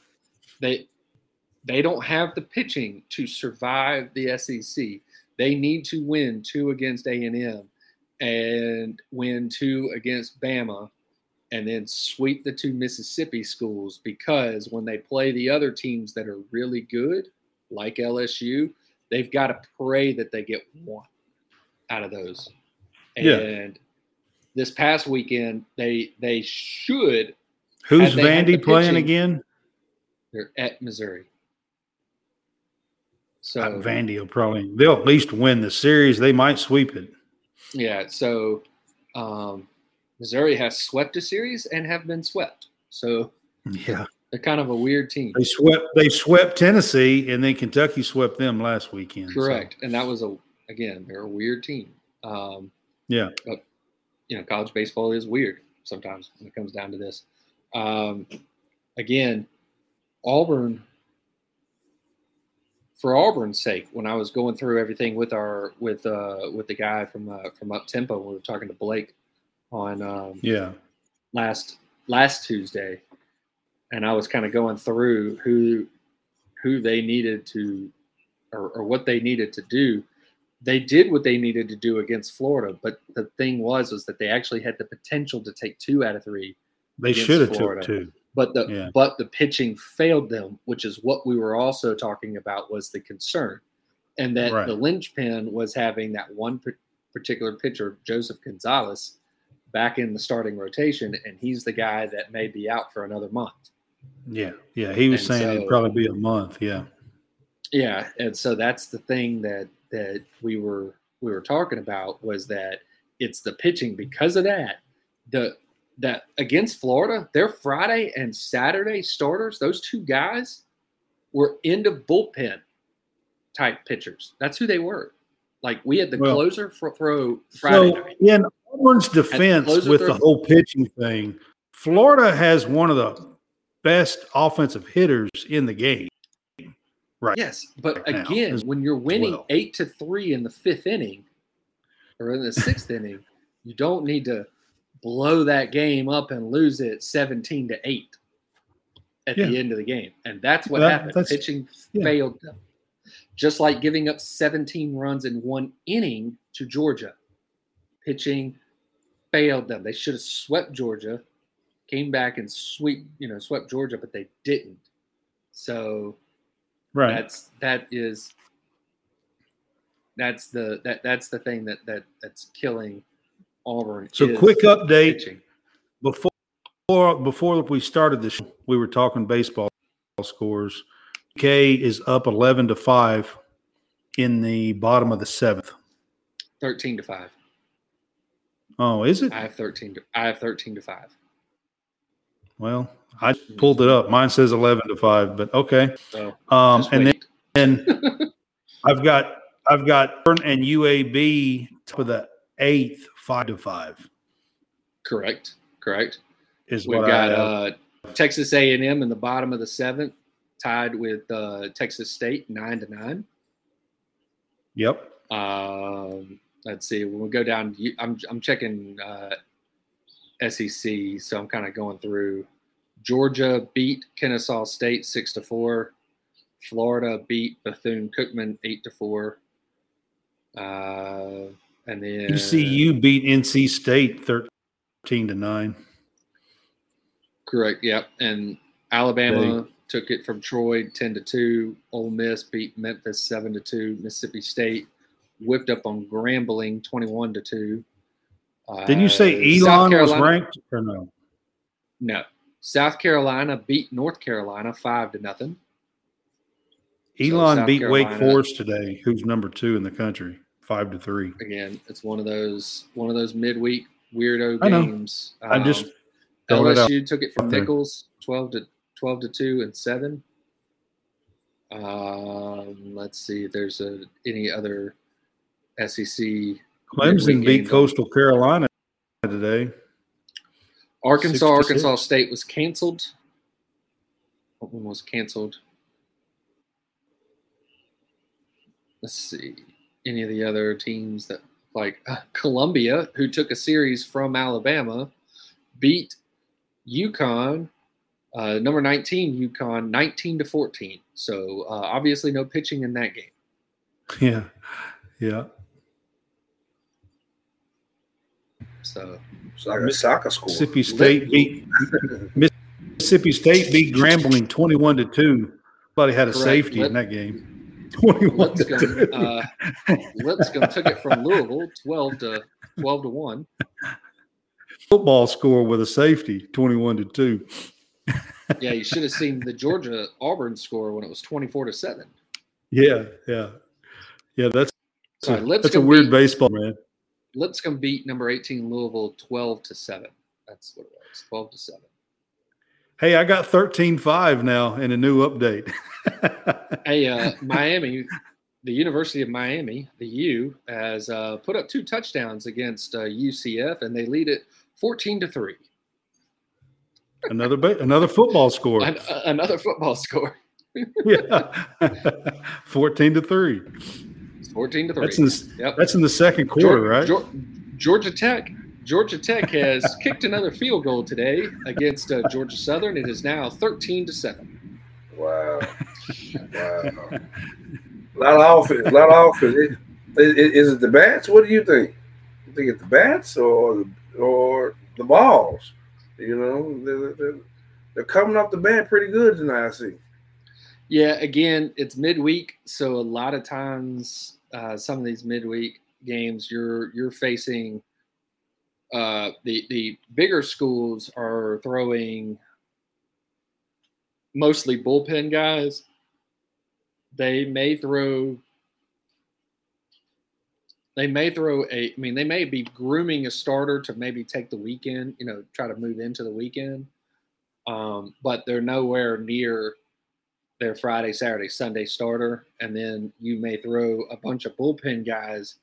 Speaker 2: they they don't have the pitching to survive the SEC. They need to win two against A and M and win two against Bama and then sweep the two Mississippi schools because when they play the other teams that are really good, like LSU, they've got to pray that they get one out of those. And
Speaker 1: Yeah.
Speaker 2: this past weekend, they they should
Speaker 1: Who's
Speaker 2: they
Speaker 1: Vandy playing
Speaker 2: pitching-
Speaker 1: again?
Speaker 2: they're at Missouri. So
Speaker 1: Uh, Vandy will probably they'll at least win the series. They might sweep it.
Speaker 2: yeah, so um, Missouri has swept a series and have been swept. So
Speaker 1: Yeah.
Speaker 2: they're kind of a weird team.
Speaker 1: They swept they swept Tennessee and then Kentucky swept them last weekend. so-
Speaker 2: Correct, and that was a again they're a weird team. Um,
Speaker 1: Yeah.
Speaker 2: but you know, college baseball is weird sometimes when it comes down to this. Um, again, Auburn. For Auburn's sake, when I was going through everything with our with uh with the guy from uh, from Up Tempo, we were talking to Blake on um,
Speaker 1: Yeah.
Speaker 2: last last Tuesday, and I was kind of going through who who they needed to or, or what they needed to do. They did what they needed to do against Florida, but the thing was was that they actually had the potential to take two out of three,
Speaker 1: They should have took two.
Speaker 2: but the
Speaker 1: Yeah.
Speaker 2: but the pitching failed them, which is what we were also talking about was the concern, and that
Speaker 1: Right.
Speaker 2: the linchpin was having that one particular pitcher, Joseph Gonzalez, back in the starting rotation, and he's the guy that may be out for another month.
Speaker 1: Yeah. Yeah. He was
Speaker 2: And
Speaker 1: saying
Speaker 2: so-
Speaker 1: it'd probably be a month. Yeah.
Speaker 2: Yeah, and so that's the thing that that we were we were talking about was that it's the pitching because of that. The that against Florida, their Friday and Saturday starters, those two guys were end of bullpen type pitchers. That's who they were. Like we had the
Speaker 1: Well,
Speaker 2: closer for throw Friday
Speaker 1: So
Speaker 2: night.
Speaker 1: in Auburn's defense
Speaker 2: closer
Speaker 1: with
Speaker 2: throw-
Speaker 1: the whole pitching thing, Florida has one of the best offensive hitters in the game. Right.
Speaker 2: Yes, but
Speaker 1: right
Speaker 2: again, when you're winning
Speaker 1: well.
Speaker 2: eight to three in the fifth inning or in the sixth inning, you don't need to blow that game up and lose it seventeen to eight at the end of the game, and that's what
Speaker 1: That-
Speaker 2: happened. Pitching
Speaker 1: yeah.
Speaker 2: failed them, just like giving up 17 runs in one inning to Georgia. Pitching failed them. They should have swept Georgia, came back and sweep, you know, swept Georgia, but they didn't. So
Speaker 1: Right.
Speaker 2: that's that is that's the that that's the thing that that that's killing Auburn.
Speaker 1: So quick update.
Speaker 2: pitching.
Speaker 1: before before we started this, we were talking baseball scores. K is up eleven to five in the bottom of the seventh.
Speaker 2: thirteen to five.
Speaker 1: Oh, is it?
Speaker 2: I have thirteen to I have thirteen to five.
Speaker 1: Well, I pulled it up. Mine says eleven to five, but okay.
Speaker 2: So
Speaker 1: Um, and
Speaker 2: wait.
Speaker 1: then I've got I've got Auburn and UAB for the eighth, five to five
Speaker 2: correct, correct.
Speaker 1: is
Speaker 2: We've
Speaker 1: what
Speaker 2: got uh, Texas A and M in the bottom of the seventh, tied with uh, Texas State nine to nine.
Speaker 1: yep.
Speaker 2: Um, let's see. When we go down, I'm I'm checking uh, SEC, so I'm kind of going through. Georgia beat Kennesaw State six to four. Florida beat Bethune Cookman eight to four. Uh, and then
Speaker 1: ECU beat NC State thirteen to nine.
Speaker 2: Correct. Yep. And Alabama took it from Troy ten to two. Ole Miss beat Memphis seven to two. Mississippi State whipped up on Grambling twenty one to two.
Speaker 1: Didn't you say
Speaker 2: Uh,
Speaker 1: Elon was ranked or no?
Speaker 2: No. South Carolina beat North Carolina five to nothing.
Speaker 1: Elon
Speaker 2: South
Speaker 1: beat Wake Forest today, who's number two in the country, five to three.
Speaker 2: Again, it's one of those one of those midweek weirdo
Speaker 1: I know.
Speaker 2: games.
Speaker 1: Just
Speaker 2: Um,
Speaker 1: throwing it
Speaker 2: LSU took it from. Nicholls, twelve to twelve to two and seven. Um, let's see if there's a, any other SEC.
Speaker 1: Clemson beat. Coastal Carolina today.
Speaker 2: Arkansas,
Speaker 1: Six
Speaker 2: Arkansas
Speaker 1: six.
Speaker 2: State was canceled. What one was canceled? Let's see. Any of the other teams that, like uh, Columbia, who took a series from Alabama, beat UConn, uh, number 19 UConn, 19 to 14. So uh, obviously no pitching in that game.
Speaker 1: Yeah, yeah.
Speaker 2: So
Speaker 3: It's like a soccer score.
Speaker 1: Mississippi State beat Mississippi State beat Grambling twenty-one to two. Somebody had a
Speaker 2: Correct.
Speaker 1: safety
Speaker 2: Let-
Speaker 1: in that game. Twenty-one to
Speaker 2: Lipscomb,
Speaker 1: two.
Speaker 2: uh, Lipscomb took it from Louisville, 12 to 12 to one.
Speaker 1: Football score with a safety, twenty-one to two.
Speaker 2: Yeah, you should have seen the Georgia Auburn score when it was 24 to 7.
Speaker 1: Yeah, yeah, yeah. That's
Speaker 2: Sorry,
Speaker 1: a, that's a weird
Speaker 2: beat,
Speaker 1: baseball, man.
Speaker 2: Lipscomb beat number 18 Louisville 12 to 7. That's what it was 12 to 7.
Speaker 1: Hey, I got 13 5 now in a new update.
Speaker 2: hey, uh, Miami, the University of Miami, the U, has uh, put up two touchdowns against uh, UCF and they lead it 14 to 3.
Speaker 1: Another ba- another football score.
Speaker 2: An- uh, another football score.
Speaker 1: yeah. 14 to
Speaker 2: 3. 14 to 3.
Speaker 1: That's in the,
Speaker 2: yep.
Speaker 1: that's in the second quarter,
Speaker 2: Geor-
Speaker 1: right?
Speaker 2: Geor- Georgia Tech. Georgia Tech has kicked another field goal today against uh, Georgia Southern. It is now 13 to 7.
Speaker 3: Wow. wow. A lot of offense. A lot of offense. It- it- is it the bats? What do you think? You think it's the bats or the, or the balls? You know, they're, they're, they're coming off the bat pretty good tonight, I see.
Speaker 2: Yeah, again, it's midweek, so a lot of times uh, some of these midweek games you're you're facing uh, the the bigger schools are throwing mostly bullpen guys. They may throw they may throw a I mean they may be grooming a starter to maybe take the weekend, you know, try to move into the weekend. Um, but they're nowhere near their Friday, Saturday, Sunday starter, and then you may throw a bunch of bullpen guys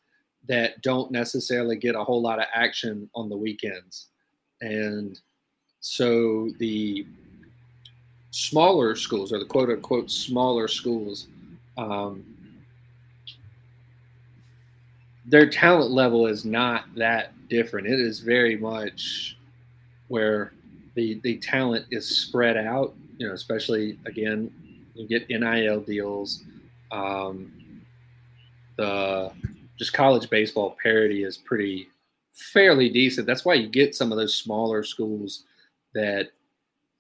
Speaker 2: that don't necessarily get a whole lot of action on the weekends. And so the smaller schools, or the quote unquote smaller schools, um, their talent level is not that different. It is very much where the the talent is spread out. You know, especially again, you get NIL deals. Um, the just college baseball parity is pretty fairly decent. That's why you get some of those smaller schools that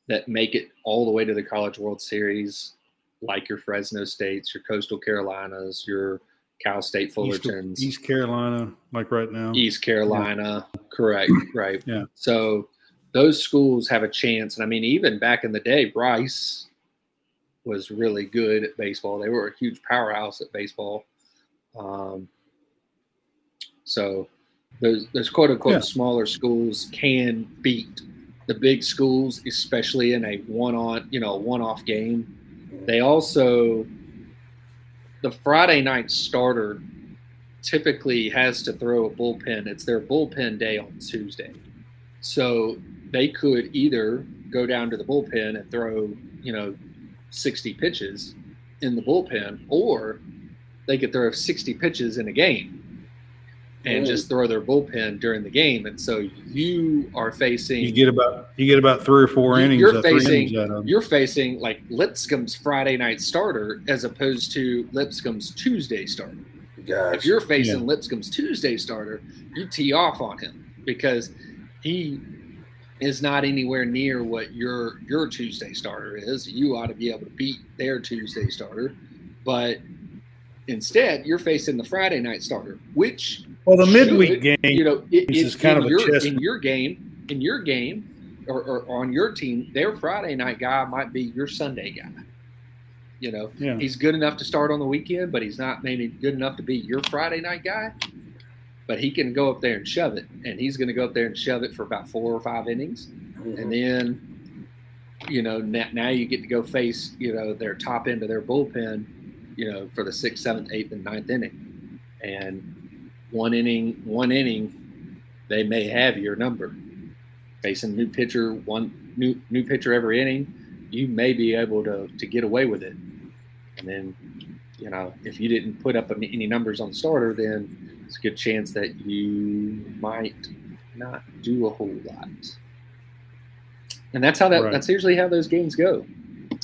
Speaker 2: that make it all the way to the College World Series, like your Fresno States, your Coastal Carolinas, your Cal State
Speaker 1: East,
Speaker 2: Fullertons.
Speaker 1: East Carolina, like right now.
Speaker 2: East Carolina. Correct. Right.
Speaker 1: Yeah.
Speaker 2: So those schools have a chance. And I mean, even back in the day, Rice was really good at baseball. They were a huge powerhouse at baseball. Um, so those those quote unquote
Speaker 1: Yeah.
Speaker 2: smaller schools can beat the big schools, especially in a one on you know one off game. They also the Friday night starter typically has to throw a bullpen. It's their bullpen day on Tuesday. So they could either go down to the bullpen and throw, you know, 60 pitches in the bullpen, or they could throw 60 pitches in a game and
Speaker 3: Mm.
Speaker 2: just throw their bullpen during the game. And so you are facing
Speaker 1: You get about you get about three or four
Speaker 2: You-
Speaker 1: innings.
Speaker 2: you're facing-
Speaker 1: innings out of 'em.
Speaker 2: you're facing like Lipscomb's Friday night starter as opposed to Lipscomb's Tuesday starter.
Speaker 3: Guys,
Speaker 2: If you're facing
Speaker 1: Yeah.
Speaker 2: Lipscomb's Tuesday starter, you tee off on him because he is not anywhere near what your your Tuesday starter is. You ought to be able to beat their Tuesday starter, but instead you're facing the Friday night starter, which
Speaker 1: well, the midweek
Speaker 2: should,
Speaker 1: game.
Speaker 2: you know, it, it-
Speaker 1: is kind
Speaker 2: in
Speaker 1: of a
Speaker 2: your, in your game, in your game, or, or on your team, their Friday night guy might be your Sunday guy. You know,
Speaker 1: yeah,
Speaker 2: he's good enough to start on the weekend, but he's not maybe good enough to be your Friday night guy. But he can go up there and shove it, and he's going to go up there and shove it for about four or five innings,
Speaker 3: Mhm.
Speaker 2: and then you know, now, now you get to go face, you know, their top end of their bullpen, you know, for the sixth, seventh, eighth, and ninth inning. And one inning, one inning, they may have your number. Facing new pitcher, one new new pitcher every inning, you may be able to to get away with it. And then, you know, if you didn't put up any numbers on the starter, then it's a good chance that you might not do a whole lot. And that's how that
Speaker 1: Right.
Speaker 2: that's usually how those games go.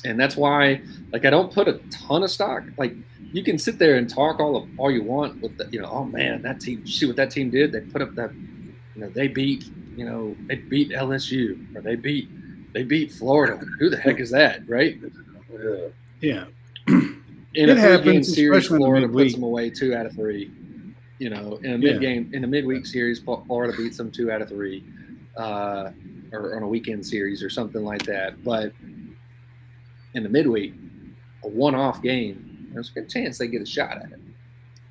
Speaker 2: And that's why like I don't put a ton of stock. Like you can sit there and talk all of, all you want with the, you know, oh man, that team see what that team did? They put up that you know, they beat, you know, they beat LSU or they beat they beat Florida. Who the heck is that, right?
Speaker 3: Yeah.
Speaker 1: Yeah.
Speaker 2: In
Speaker 1: It
Speaker 2: a
Speaker 1: happens,
Speaker 2: series, Florida puts them away two out of three. You know, in a mid game, in a midweek series, Florida beats them two out of three, uh, or on a weekend series or something like that. But in the midweek, a one-off game, there's a good chance they get a shot at it.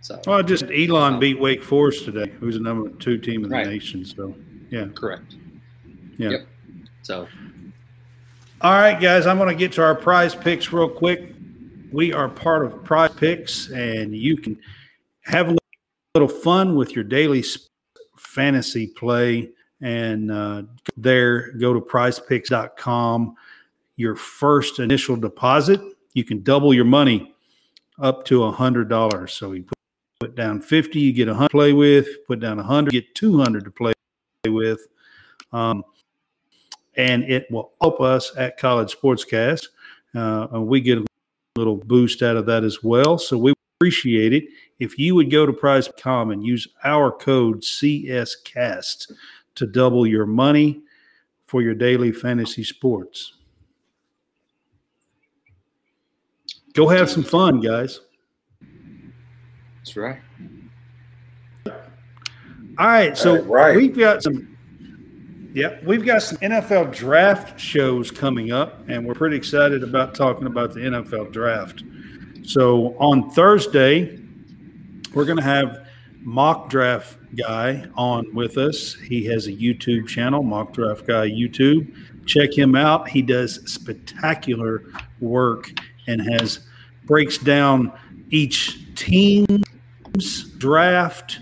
Speaker 2: So
Speaker 1: Well, just Elon beat Wake Forest today, who's the number two team in the
Speaker 2: Right.
Speaker 1: nation. So, yeah,
Speaker 2: correct.
Speaker 1: yeah.
Speaker 2: Yep. So
Speaker 1: All right, guys, I'm going to get to our prize picks real quick. We are part of Prize Picks, and you can have a little fun with your daily fantasy play. And uh, there, go to prizepicks.com. Your first initial deposit, you can double your money up to a $100. So you put, down 50, you get a 100 to play with, put down a 100, get 200 to play with. Um, and it will help us at College Sportscast. Uh, and we get a little boost out of that as well. So we appreciate it. If you would go to Prize.com and use our code CSCAST to double your money for your daily fantasy sports. Go have some fun, guys.
Speaker 2: that's right.
Speaker 1: All right, so
Speaker 3: right.
Speaker 1: we've got some. Yeah, we've got some NFL draft shows coming up, and we're pretty excited about talking about the NFL draft. So on Thursday, we're going to have mock draft guy on with us. He has a YouTube channel, mock draft guy YouTube. Check him out. He does spectacular work and has breaks down each team's draft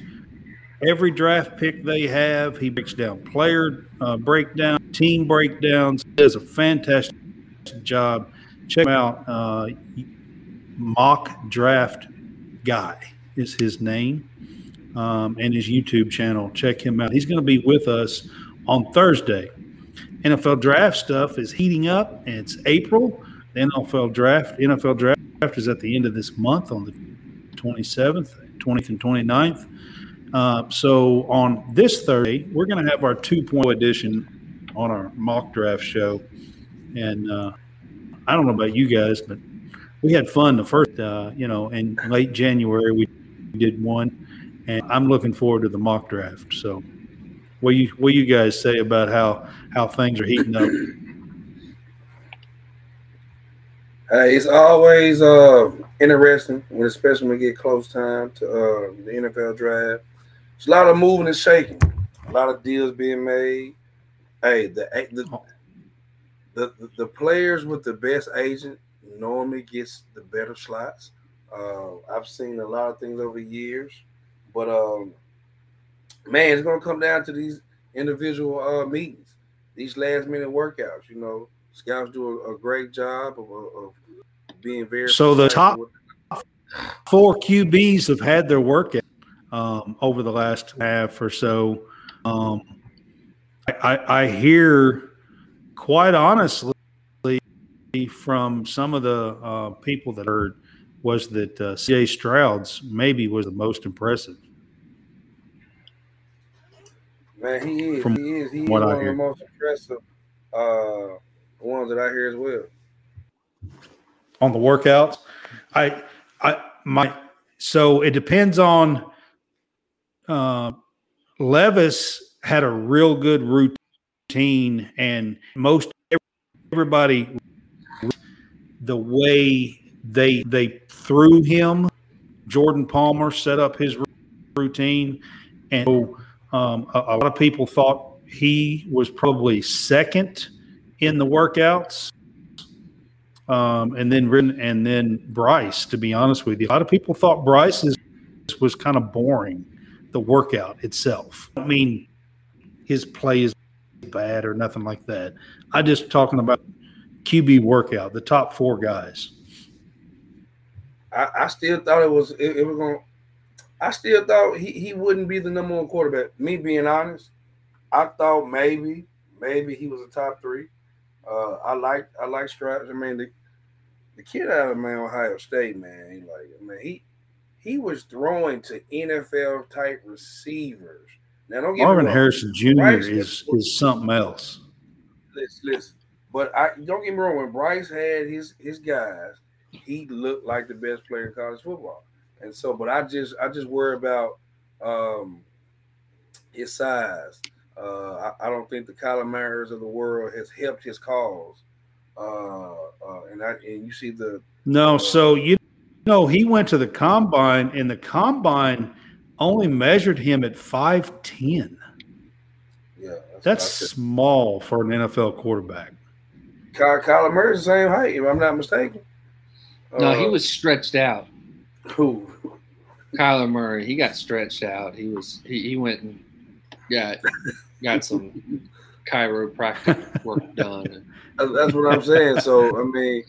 Speaker 1: every draft pick they have. He breaks down player uh, breakdown, team breakdowns. He does a fantastic job. Check him out. Uh, Mock Draft Guy is his name, um, and his YouTube channel. Check him out. He's going to be with us on Thursday. NFL draft stuff is heating up, it's April. The NFL draft, NFL draft is at the end of this month on the 27th, 20th, and 29th. Uh, so on this Thursday, we're going to have our 2.0 edition on our mock draft show. And uh, I don't know about you guys, but we had fun the first, uh, you know, in late January, we did one. And I'm looking forward to the mock draft. So what you, what you guys say about how, how things are heating up?
Speaker 3: Hey, it's always uh, interesting when, especially when we get close time to uh, the NFL draft. It's a lot of moving and shaking, a lot of deals being made. Hey, the the the, the, the players with the best agent normally gets the better slots. Uh, I've seen a lot of things over the years, but um, man, it's gonna come down to these individual uh, meetings, these last minute workouts. You know, scouts do a, a great job of, of being very.
Speaker 1: So the top- four QBs have had their workout um, over the last half or so. Um, I, I hear, quite honestly, from some of the uh, people that heard was that uh, C.J. Stroud's maybe was the most impressive.
Speaker 3: Man, he is.
Speaker 1: From
Speaker 3: he is. He is
Speaker 1: what I
Speaker 3: one of
Speaker 1: hear.
Speaker 3: the most impressive uh, ones that I hear as well.
Speaker 1: on the workouts. I, I, my, so it depends on. Uh, Levis had a real good routine, and most everybody, the way they they threw him, Jordan Palmer set up his routine, and so, um, a, a lot of people thought he was probably second in the workouts um, and then and then Bryce. To be honest with you, a lot of people thought Bryce's was kind of boring, the workout itself. I mean, his play is bad or nothing like that. I just talking about QB workout, the top four guys.
Speaker 3: I, I still thought it was it, it was going. I still thought he, he wouldn't be the number one quarterback. Me being honest, I thought maybe maybe he was a top three. Uh, I like I like Straps. I mean the the kid out of man Ohio State man, he like man he he was throwing to NFL type receivers. Now don't get
Speaker 1: Marvin
Speaker 3: me wrong.
Speaker 1: Harrison Jr.
Speaker 3: Bryce
Speaker 1: is
Speaker 3: had-
Speaker 1: is something else.
Speaker 3: listen, listen. But I don't get me wrong. When Bryce had his his guys, he looked like the best player in college football. And so, but I just I just worry about um his size. Uh, I, I don't think the Kyler Murray's of the world has helped his cause. Uh, uh, and I and you see the
Speaker 1: No, so you know he went to the combine, and the combine only measured him at five ten.
Speaker 3: yeah
Speaker 1: That's
Speaker 3: said.
Speaker 1: small for an NFL quarterback.
Speaker 3: Ky- Kyler Murray's the same height, if I'm not mistaken.
Speaker 2: No, he
Speaker 3: Uh,
Speaker 2: was stretched out.
Speaker 3: who
Speaker 2: Kyler Murray, he got stretched out. He was he, he went and got got some chiropractic work done.
Speaker 3: That's that's what I'm saying. So I mean,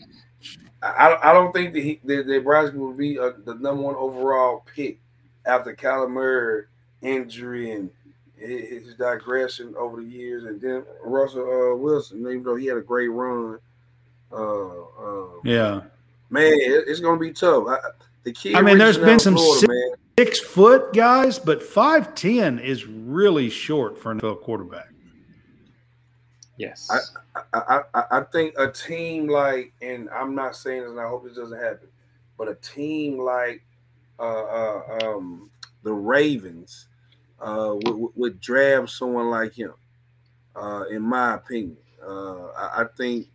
Speaker 3: I, I don't think that he that, that Bryce will be uh the number one overall pick after Kyler Murray injury and his, his digression over the years, and then Russell uh, Wilson, even though he had a great run. Uh, uh,
Speaker 1: Yeah,
Speaker 3: man, it's gonna be tough. I, the kid.
Speaker 1: I mean, there's
Speaker 3: reaching
Speaker 1: been some
Speaker 3: Florida,
Speaker 1: sick-
Speaker 3: man.
Speaker 1: six foot guys, but five ten is really short for an NFL quarterback.
Speaker 2: Yes.
Speaker 3: I, I, I, I think a team like, and I'm not saying this, and I hope this doesn't happen, but a team like uh, uh, um, the Ravens uh, would, would- would draft someone like him. Uh, in my opinion, uh, I, I think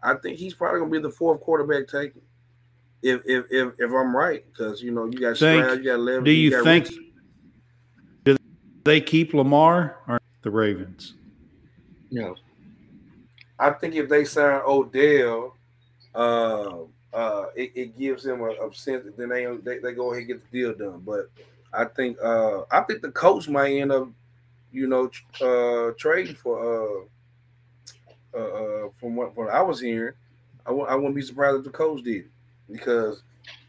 Speaker 3: I think he's probably gonna be the fourth quarterback taken. If if if, if I'm right, because you know you got
Speaker 1: Think-
Speaker 3: Stroud, you got Levis,
Speaker 1: Do you
Speaker 3: got
Speaker 1: think
Speaker 3: Richardson.
Speaker 1: do they keep Lamar or the Ravens?
Speaker 2: no.
Speaker 3: I think if they sign Odell, uh, uh, it, it gives them a, a sense that then they, they they go ahead and get the deal done. But I think uh, I think the coach might end up, you know, uh, trading for uh, uh, uh, from what, what I was hearing. I w- I wouldn't be surprised if the coach did it. Because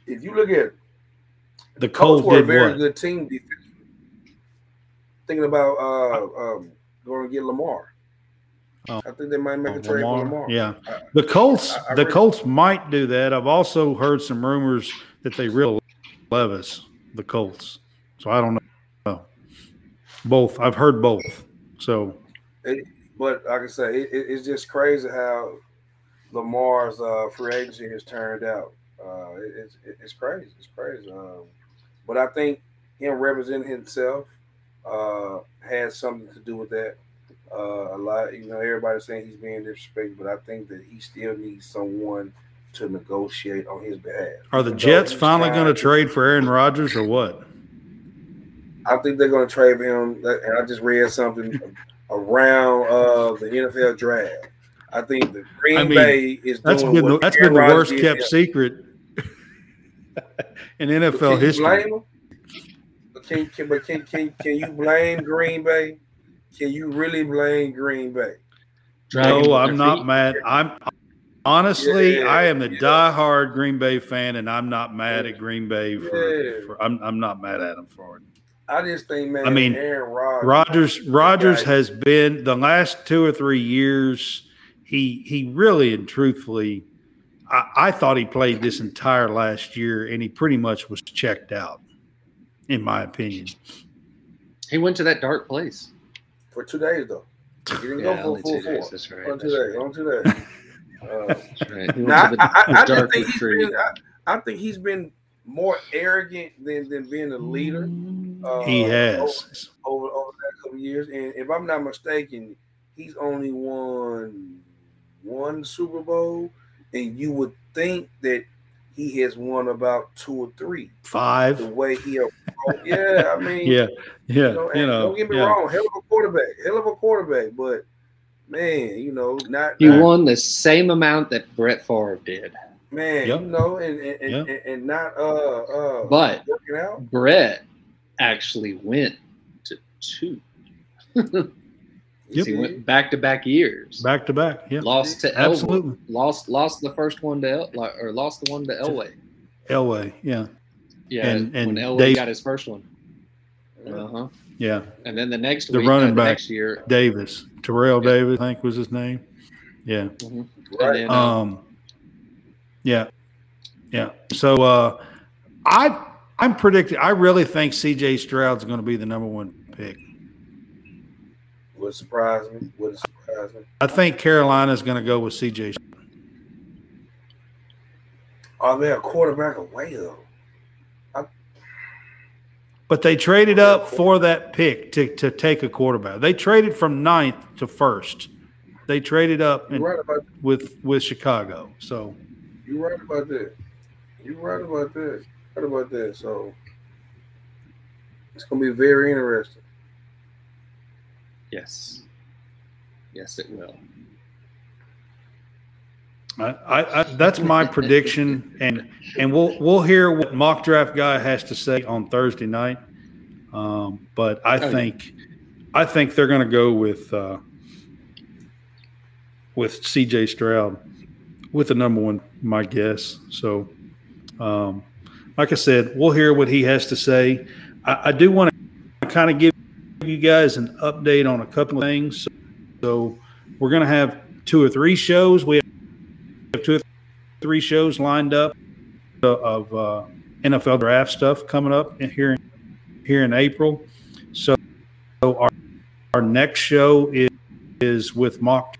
Speaker 3: if you look at
Speaker 1: The
Speaker 3: Colts were a very
Speaker 1: what?
Speaker 3: good team. Thinking about uh, um, going to get Lamar.
Speaker 1: Oh.
Speaker 3: I think they might make
Speaker 1: Oh,
Speaker 3: a trade
Speaker 1: Lamar?
Speaker 3: for Lamar.
Speaker 1: Yeah, the Colts.
Speaker 3: I- I
Speaker 1: the Colts might do that. I've also heard some rumors that they really Levis, the Colts. So I don't know. Both. I've heard both. So
Speaker 3: But like I say, it, it, it's just crazy how Lamar's uh, free agency has turned out. Uh, it, it's it, it's crazy. It's crazy. Um, but I think him representing himself uh, has something to do with that. Uh, a lot, you know, everybody's saying he's being disrespected, but I think that he still needs someone to negotiate on his behalf.
Speaker 1: are the Jets finally going to trade for Aaron Rodgers or what?
Speaker 3: I think they're going to trade for him. And I just read something around uh, the NFL draft. I think the Green
Speaker 1: I mean,
Speaker 3: Bay is
Speaker 1: That's
Speaker 3: doing
Speaker 1: been the, that's
Speaker 3: Aaron
Speaker 1: been the worst kept secret in NFL
Speaker 3: can
Speaker 1: history.
Speaker 3: blame him? But can, can but can, can can you blame Green Bay? Can you really blame Green Bay?
Speaker 2: Dragging
Speaker 1: No, I'm not
Speaker 2: feet.
Speaker 1: mad. I'm honestly,
Speaker 3: Yeah,
Speaker 1: I am the
Speaker 3: yeah.
Speaker 1: diehard Green Bay fan, and I'm not mad at Green Bay for.
Speaker 3: Yeah.
Speaker 1: for I'm, I'm not mad at them for it.
Speaker 3: I just think, man.
Speaker 1: I mean,
Speaker 3: Aaron Rodgers.
Speaker 1: Rogers Rogers
Speaker 3: guy-
Speaker 1: has been the last two or three years. He he really and truthfully, I, I thought he played this entire last year, and he pretty much was checked out, in my opinion.
Speaker 2: He went to that dark place.
Speaker 3: for two days though. He didn't
Speaker 2: Yeah,
Speaker 3: go for full
Speaker 2: two days.
Speaker 3: four.
Speaker 2: That's right.
Speaker 3: On two
Speaker 2: That's
Speaker 3: days. On two days. Uh,
Speaker 2: That's right. He went to the,
Speaker 3: I, I,
Speaker 2: the
Speaker 3: I think he's I, I think he's been more arrogant than, than being a leader. Uh,
Speaker 1: He
Speaker 3: over-
Speaker 1: has.
Speaker 3: over over that couple of years, and if I'm not mistaken, he's only won one Super Bowl, and you would think that he has won about two or three. five. The
Speaker 1: Five.
Speaker 3: way he, approach- yeah, I mean,
Speaker 1: Yeah, yeah.
Speaker 3: you know,
Speaker 1: You know,
Speaker 3: don't get me
Speaker 1: yeah.
Speaker 3: wrong, hell of a quarterback, hell of a quarterback, but man, you know, not
Speaker 2: He
Speaker 3: not-
Speaker 2: won the same amount that Brett Favre did,
Speaker 3: man,
Speaker 1: Yep.
Speaker 3: you know, and and, and,
Speaker 1: Yep.
Speaker 3: and, and not uh uh
Speaker 2: but
Speaker 3: working out.
Speaker 2: Brett actually went to two.
Speaker 1: Yep.
Speaker 2: He went back to back years.
Speaker 1: Back to back. Yeah.
Speaker 2: Lost to
Speaker 1: Absolutely.
Speaker 2: Elway. Lost lost the first one to El, or lost the one to Elway.
Speaker 1: Elway. Yeah.
Speaker 2: Yeah,
Speaker 1: And- and
Speaker 2: when Elway
Speaker 1: Dave-
Speaker 2: got his first one. Uh huh.
Speaker 1: Yeah.
Speaker 2: And then the next
Speaker 1: The
Speaker 2: week,
Speaker 1: running
Speaker 2: uh,
Speaker 1: back.
Speaker 2: next year,
Speaker 1: Davis. Terrell
Speaker 2: Yeah.
Speaker 1: Davis, I think was his name. Yeah.
Speaker 2: mhm.
Speaker 3: Right.
Speaker 2: and then, uh,
Speaker 1: Um, yeah, yeah. So uh, I I'm predicting. I really think C.J. Stroud's going to be the number one pick.
Speaker 3: Would surprise me. Would surprise me.
Speaker 1: I think Carolina's going to go with C.J.
Speaker 3: Are oh, they a quarterback away though?
Speaker 1: But they traded up for that pick to, to take a quarterback. They traded from ninth to first. They traded up in,
Speaker 3: right about
Speaker 1: with with Chicago. So
Speaker 3: you right about that. You right about that. Right about that. So it's gonna be very interesting.
Speaker 2: Yes, yes, it will.
Speaker 1: I, I, I that's my prediction, and and we'll we'll hear what mock draft guy has to say on Thursday night. Um, but I
Speaker 2: Oh, yeah.
Speaker 1: think I think they're going to go with uh, with C.J. Stroud with the number one, my guess. So, um, like I said, we'll hear what he has to say. I, I do want to kind of give you guys an update on a couple of things. So, we're going to have two or three shows. We have two or three shows lined up of uh, NFL draft stuff coming up here here in April. So, so our our next show is is with mock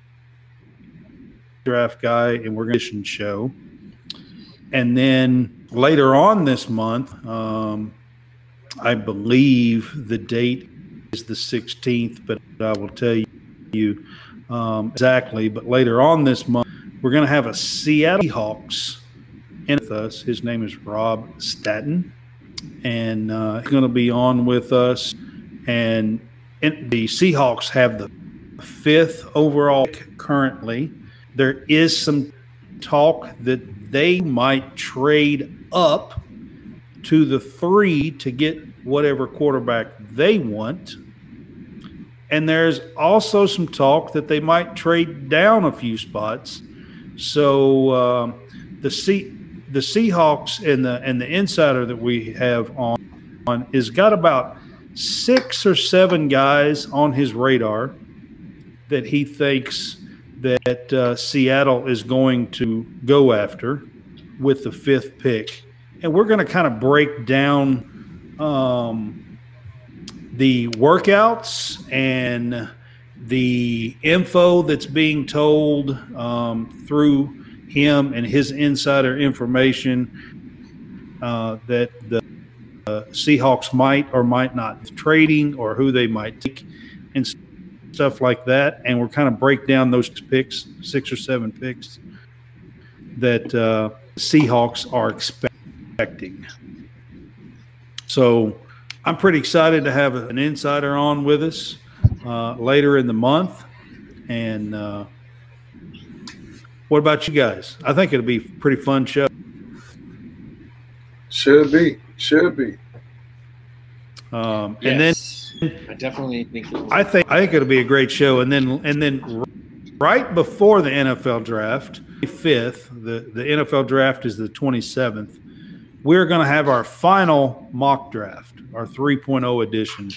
Speaker 1: draft guy and we're going to show, and then later on this month, um, I believe the date is the 16th, but I will tell you um, exactly. But later on this month, we're going to have a Seattle Hawks in with us. His name is Rob Staten, and uh, he's going to be on with us. And the Seahawks have the fifth overall currently. There is some talk that they might trade up to the three to get whatever quarterback they want. And there's also some talk that they might trade down a few spots. So um, the C, the Seahawks and the and the insider that we have on on is got about six or seven guys on his radar that he thinks that uh, Seattle is going to go after with the fifth pick, and we're going to kind of break down um, the workouts and the info that's being told um, through him and his insider information uh, that the uh, Seahawks might or might not trading or who they might take and stuff like that. And we're kind of break down those picks, six or seven picks that uh, Seahawks are expecting. So I'm pretty excited to have an insider on with us uh, later in the month. And uh, what about you guys? I think it'll be a pretty fun show.
Speaker 3: Should be. Should be.
Speaker 1: Um, And then
Speaker 2: I definitely think it will.
Speaker 1: I think I think it'll be a great show. And then and then right before the NFL draft, fifth, the the NFL draft is the twenty seventh. We're going to have our final mock draft, our 3.0 edition,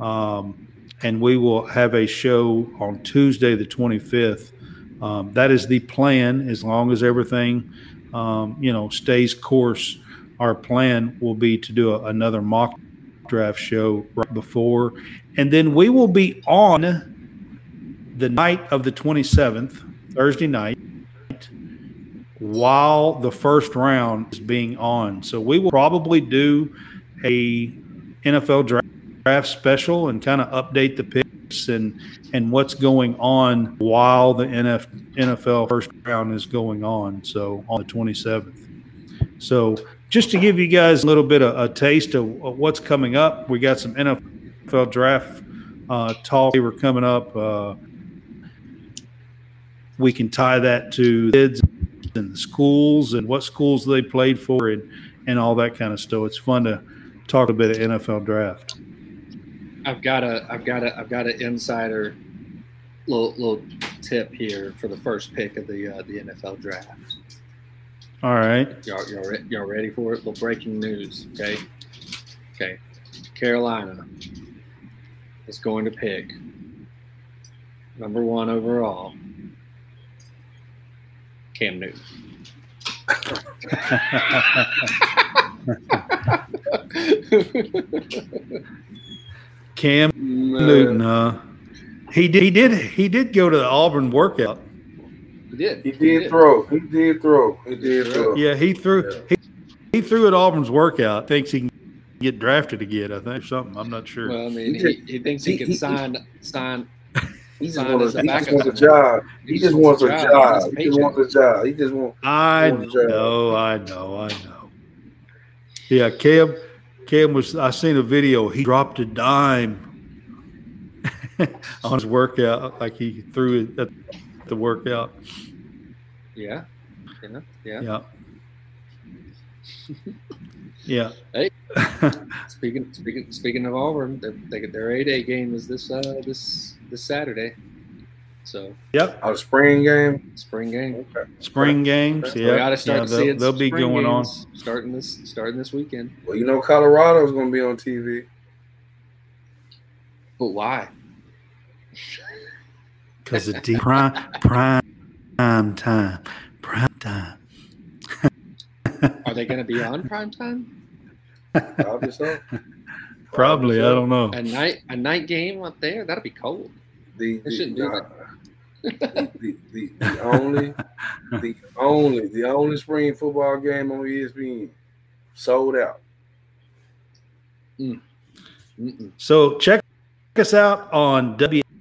Speaker 1: um, and we will have a show on Tuesday, the 25th. Um, that is the plan, as long as everything, um, you know, stays course. Our plan will be to do a, another mock draft show right before, and then we will be on the night of the 27th, Thursday night, while the first round is being on. So we will probably do a NFL draft, draft special and kind of update the picks and and what's going on while the NF, NFL first round is going on. So on the 27th. So just to give you guys a little bit of a taste of what's coming up, we got some NFL draft uh, talk. Were coming up. Uh, we can tie that to kids and the schools and what schools they played for and, and all that kind of stuff. It's fun to talk a bit of NFL draft.
Speaker 2: I've got a I've got a I've got an insider little little tip here for the first pick of the uh, the NFL draft.
Speaker 1: All right.
Speaker 2: Y'all y'all, re- y'all ready for it? Little breaking news. Okay. Okay. Carolina is going to pick number one overall Cam Newton.
Speaker 1: Cam Newton, uh, he did he did he did go to the Auburn workout.
Speaker 2: He did.
Speaker 3: He did throw. He did throw. He did throw.
Speaker 1: Yeah, he threw
Speaker 3: Yeah.
Speaker 1: he, he threw at Auburn's workout. Thinks he can get drafted again. I think or something. I'm not sure.
Speaker 2: Well, I mean,
Speaker 3: He
Speaker 2: he, he thinks he,
Speaker 3: he-
Speaker 2: can
Speaker 3: he-
Speaker 2: sign sign.
Speaker 3: He just wants,
Speaker 2: as a
Speaker 3: he just wants a job. He just wants a job.
Speaker 2: He
Speaker 3: He just wants a job. He just wants.
Speaker 1: I know, I know, I know. Yeah, Cam, Cam was. I seen a video. He dropped a dime on his workout, like he threw it at the workout.
Speaker 2: Yeah. Yeah. Yeah.
Speaker 1: Yeah. Yeah.
Speaker 2: Hey. Speaking speaking speaking of Auburn, their, they, their A Day game is this uh this this Saturday. So
Speaker 1: Yep.
Speaker 3: A spring game.
Speaker 2: spring game.
Speaker 3: Okay.
Speaker 1: Spring games.
Speaker 2: So
Speaker 1: Yeah.
Speaker 2: we got to start
Speaker 1: yeah,
Speaker 2: to
Speaker 1: they'll,
Speaker 2: see it.
Speaker 1: they'll be
Speaker 2: spring
Speaker 1: going on.
Speaker 2: starting this starting this weekend.
Speaker 3: Well, you know, Colorado's going to be on TV.
Speaker 2: But why?
Speaker 1: Because of deep prime, prime time. Prime time.
Speaker 2: Are they going to be on prime time?
Speaker 3: Obviously.
Speaker 1: Probably. I don't know.
Speaker 2: A night a night game up there? That'll be cold.
Speaker 3: The,
Speaker 2: They
Speaker 3: the,
Speaker 2: shouldn't do
Speaker 3: nah. the, the, the, the only, the only, the only spring football game on ESPN sold out. Mm.
Speaker 2: Mm-mm.
Speaker 1: So check us out on WSBN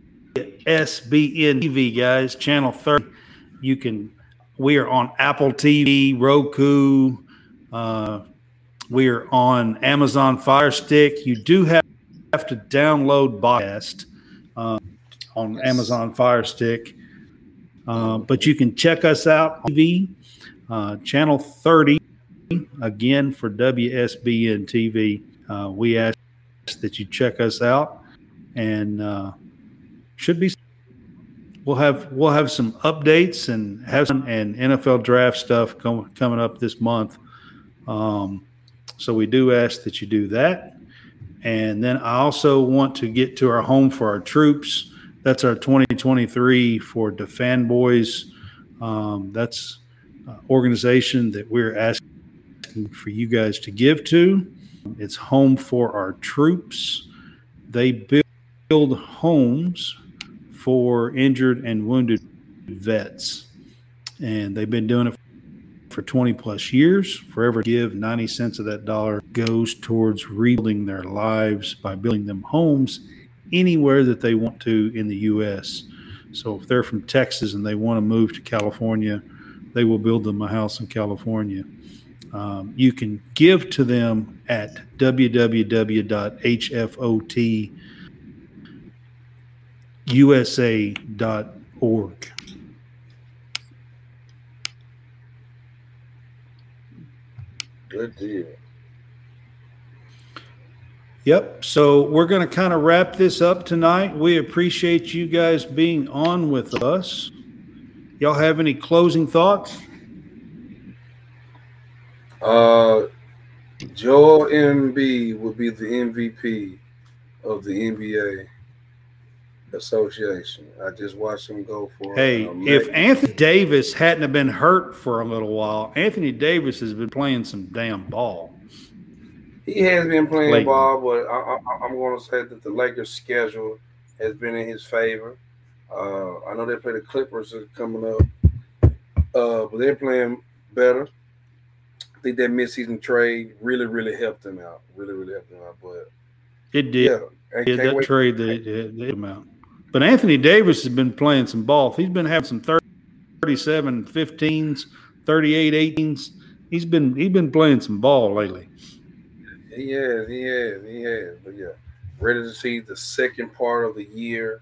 Speaker 1: TV, guys, channel 30. You can, we are on Apple TV, Roku. Uh, we are on Amazon Fire Stick. You do have, have to download podcast uh, on
Speaker 2: Yes.
Speaker 1: Amazon Fire Stick. Uh, but you can check us out on TV, uh, channel 30, again for WSBN TV. Uh, we ask that you check us out and uh, should be we'll have we'll have some updates and have some and NFL draft stuff com- coming up this month. Um, so we do ask that you do that. And then I also want to get to our home for our troops. That's our 2023 for the Fan Boys. Um, that's an organization that we're asking for you guys to give to. It's home for our troops. They build, build homes for injured and wounded vets. And they've been doing it for 20 plus years. Forever Give 90 cents of that dollar goes towards rebuilding their lives by building them homes anywhere that they want to in the U.S. So if they're from Texas and they want to move to California, they will build them a house in California. Um, you can give to them at www.hfotusa.org.
Speaker 3: Good deal.
Speaker 1: Yep. So we're going to kind of wrap this up tonight. We appreciate you guys being on with us. Y'all have any closing thoughts?
Speaker 3: Uh, Joel Embiid will be the MVP of the NBA Association. I just watched him go for.
Speaker 1: Hey,
Speaker 3: uh,
Speaker 1: if Anthony Davis hadn't have been hurt for a little while, Anthony Davis has been playing some damn ball.
Speaker 3: he has been playing ball, but I, I, I'm going to say that the Lakers' schedule has been in his favor. Uh, I know they play the Clippers coming up, uh, but they're playing better. I think that midseason trade really, really helped them out. Really, really helped them out. But
Speaker 1: It did.
Speaker 3: yeah,
Speaker 1: Yeah, that
Speaker 3: wait.
Speaker 1: trade they they- they him out. But Anthony Davis has been playing some ball. He's been having some 30, 37 15s, 38 18s. He's been he's been playing some ball lately.
Speaker 3: He has, he has, he has. But yeah, ready to see the second part of the year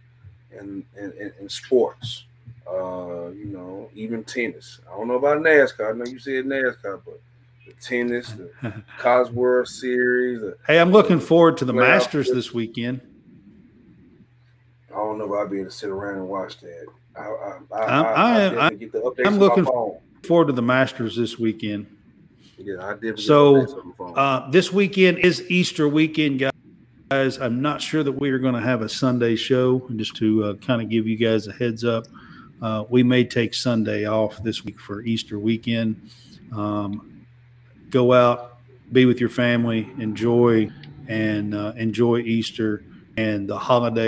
Speaker 3: in in, in, in sports. Uh, you know, even tennis. I don't know about NASCAR. I know you said NASCAR, but the tennis, the Cosworth Series. The,
Speaker 1: Hey, I'm looking forward to the Masters this weekend.
Speaker 3: I don't know if I'll be able to sit around and watch that. I, I, I,
Speaker 1: I'm-
Speaker 3: I,
Speaker 1: I
Speaker 3: I
Speaker 1: am-
Speaker 3: get the updates
Speaker 1: I'm looking-. Forward to the Masters this weekend.
Speaker 3: Yeah, I definitely
Speaker 1: So,
Speaker 3: the updates on my phone.
Speaker 1: Uh, this weekend is Easter weekend, guys. I'm not sure that we are going to have a Sunday show. Just to uh, kind of give you guys a heads up, uh, we may take Sunday off this week for Easter weekend. Um, go out, be with your family, enjoy and uh, enjoy Easter and the holiday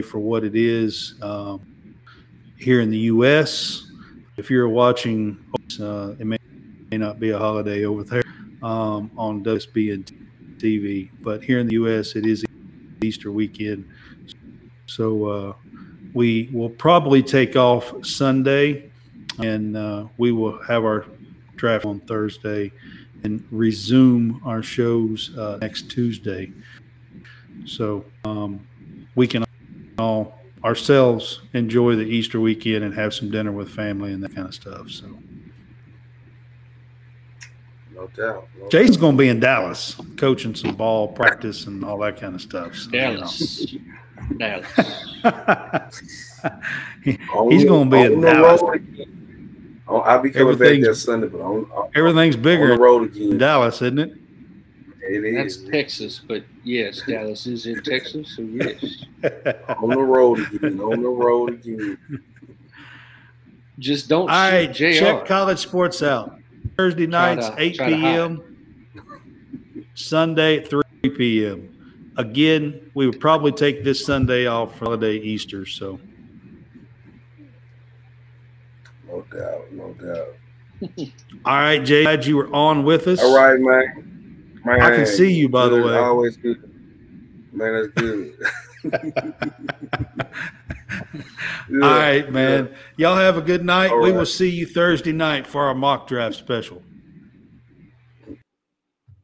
Speaker 1: for what it is. Um, here in the U.S., if you're watching, uh, it may, may not be a holiday over there um, on WSBN TV. But here in the U.S., it is Easter weekend, so uh, we will probably take off Sunday, and uh, we will have our draft on Thursday, and resume our shows uh, next Tuesday. So um, we can all ourselves enjoy the Easter weekend and have some dinner with family and that kind of stuff. So.
Speaker 3: no doubt. No
Speaker 1: Jason's going to be in Dallas coaching some ball practice and all that kind of stuff. So, you know.
Speaker 2: Dallas. Dallas.
Speaker 1: He-
Speaker 3: oh,
Speaker 1: He's gonna be in
Speaker 3: oh,
Speaker 1: Dallas.
Speaker 3: road again. Oh, I'll be coming back
Speaker 1: Everything's-
Speaker 3: that Sunday, but on, on,
Speaker 1: Everything's
Speaker 3: on
Speaker 1: bigger
Speaker 3: the
Speaker 1: in
Speaker 3: road again.
Speaker 1: Dallas, isn't it?
Speaker 3: It
Speaker 2: That's
Speaker 3: is
Speaker 2: Texas, but yes, Dallas is in Texas, so yes.
Speaker 3: on the road again. On the road again.
Speaker 2: Just don't
Speaker 1: All right,
Speaker 2: shoot JR.
Speaker 1: check college sports out. Thursday nights,
Speaker 2: to-
Speaker 1: 8 p.m. Sunday at 3 p.m. Again, we would probably take this Sunday off for holiday Easter. So,
Speaker 3: No doubt. No doubt.
Speaker 1: all right, Jay, glad you were on with us.
Speaker 3: All right, man. Man,
Speaker 1: I can see you, by the way.
Speaker 3: Always good. Man, that's good.
Speaker 1: All right, man. Y'all have a good night.
Speaker 3: All
Speaker 1: we
Speaker 3: right.
Speaker 1: will see you Thursday night for our mock draft special.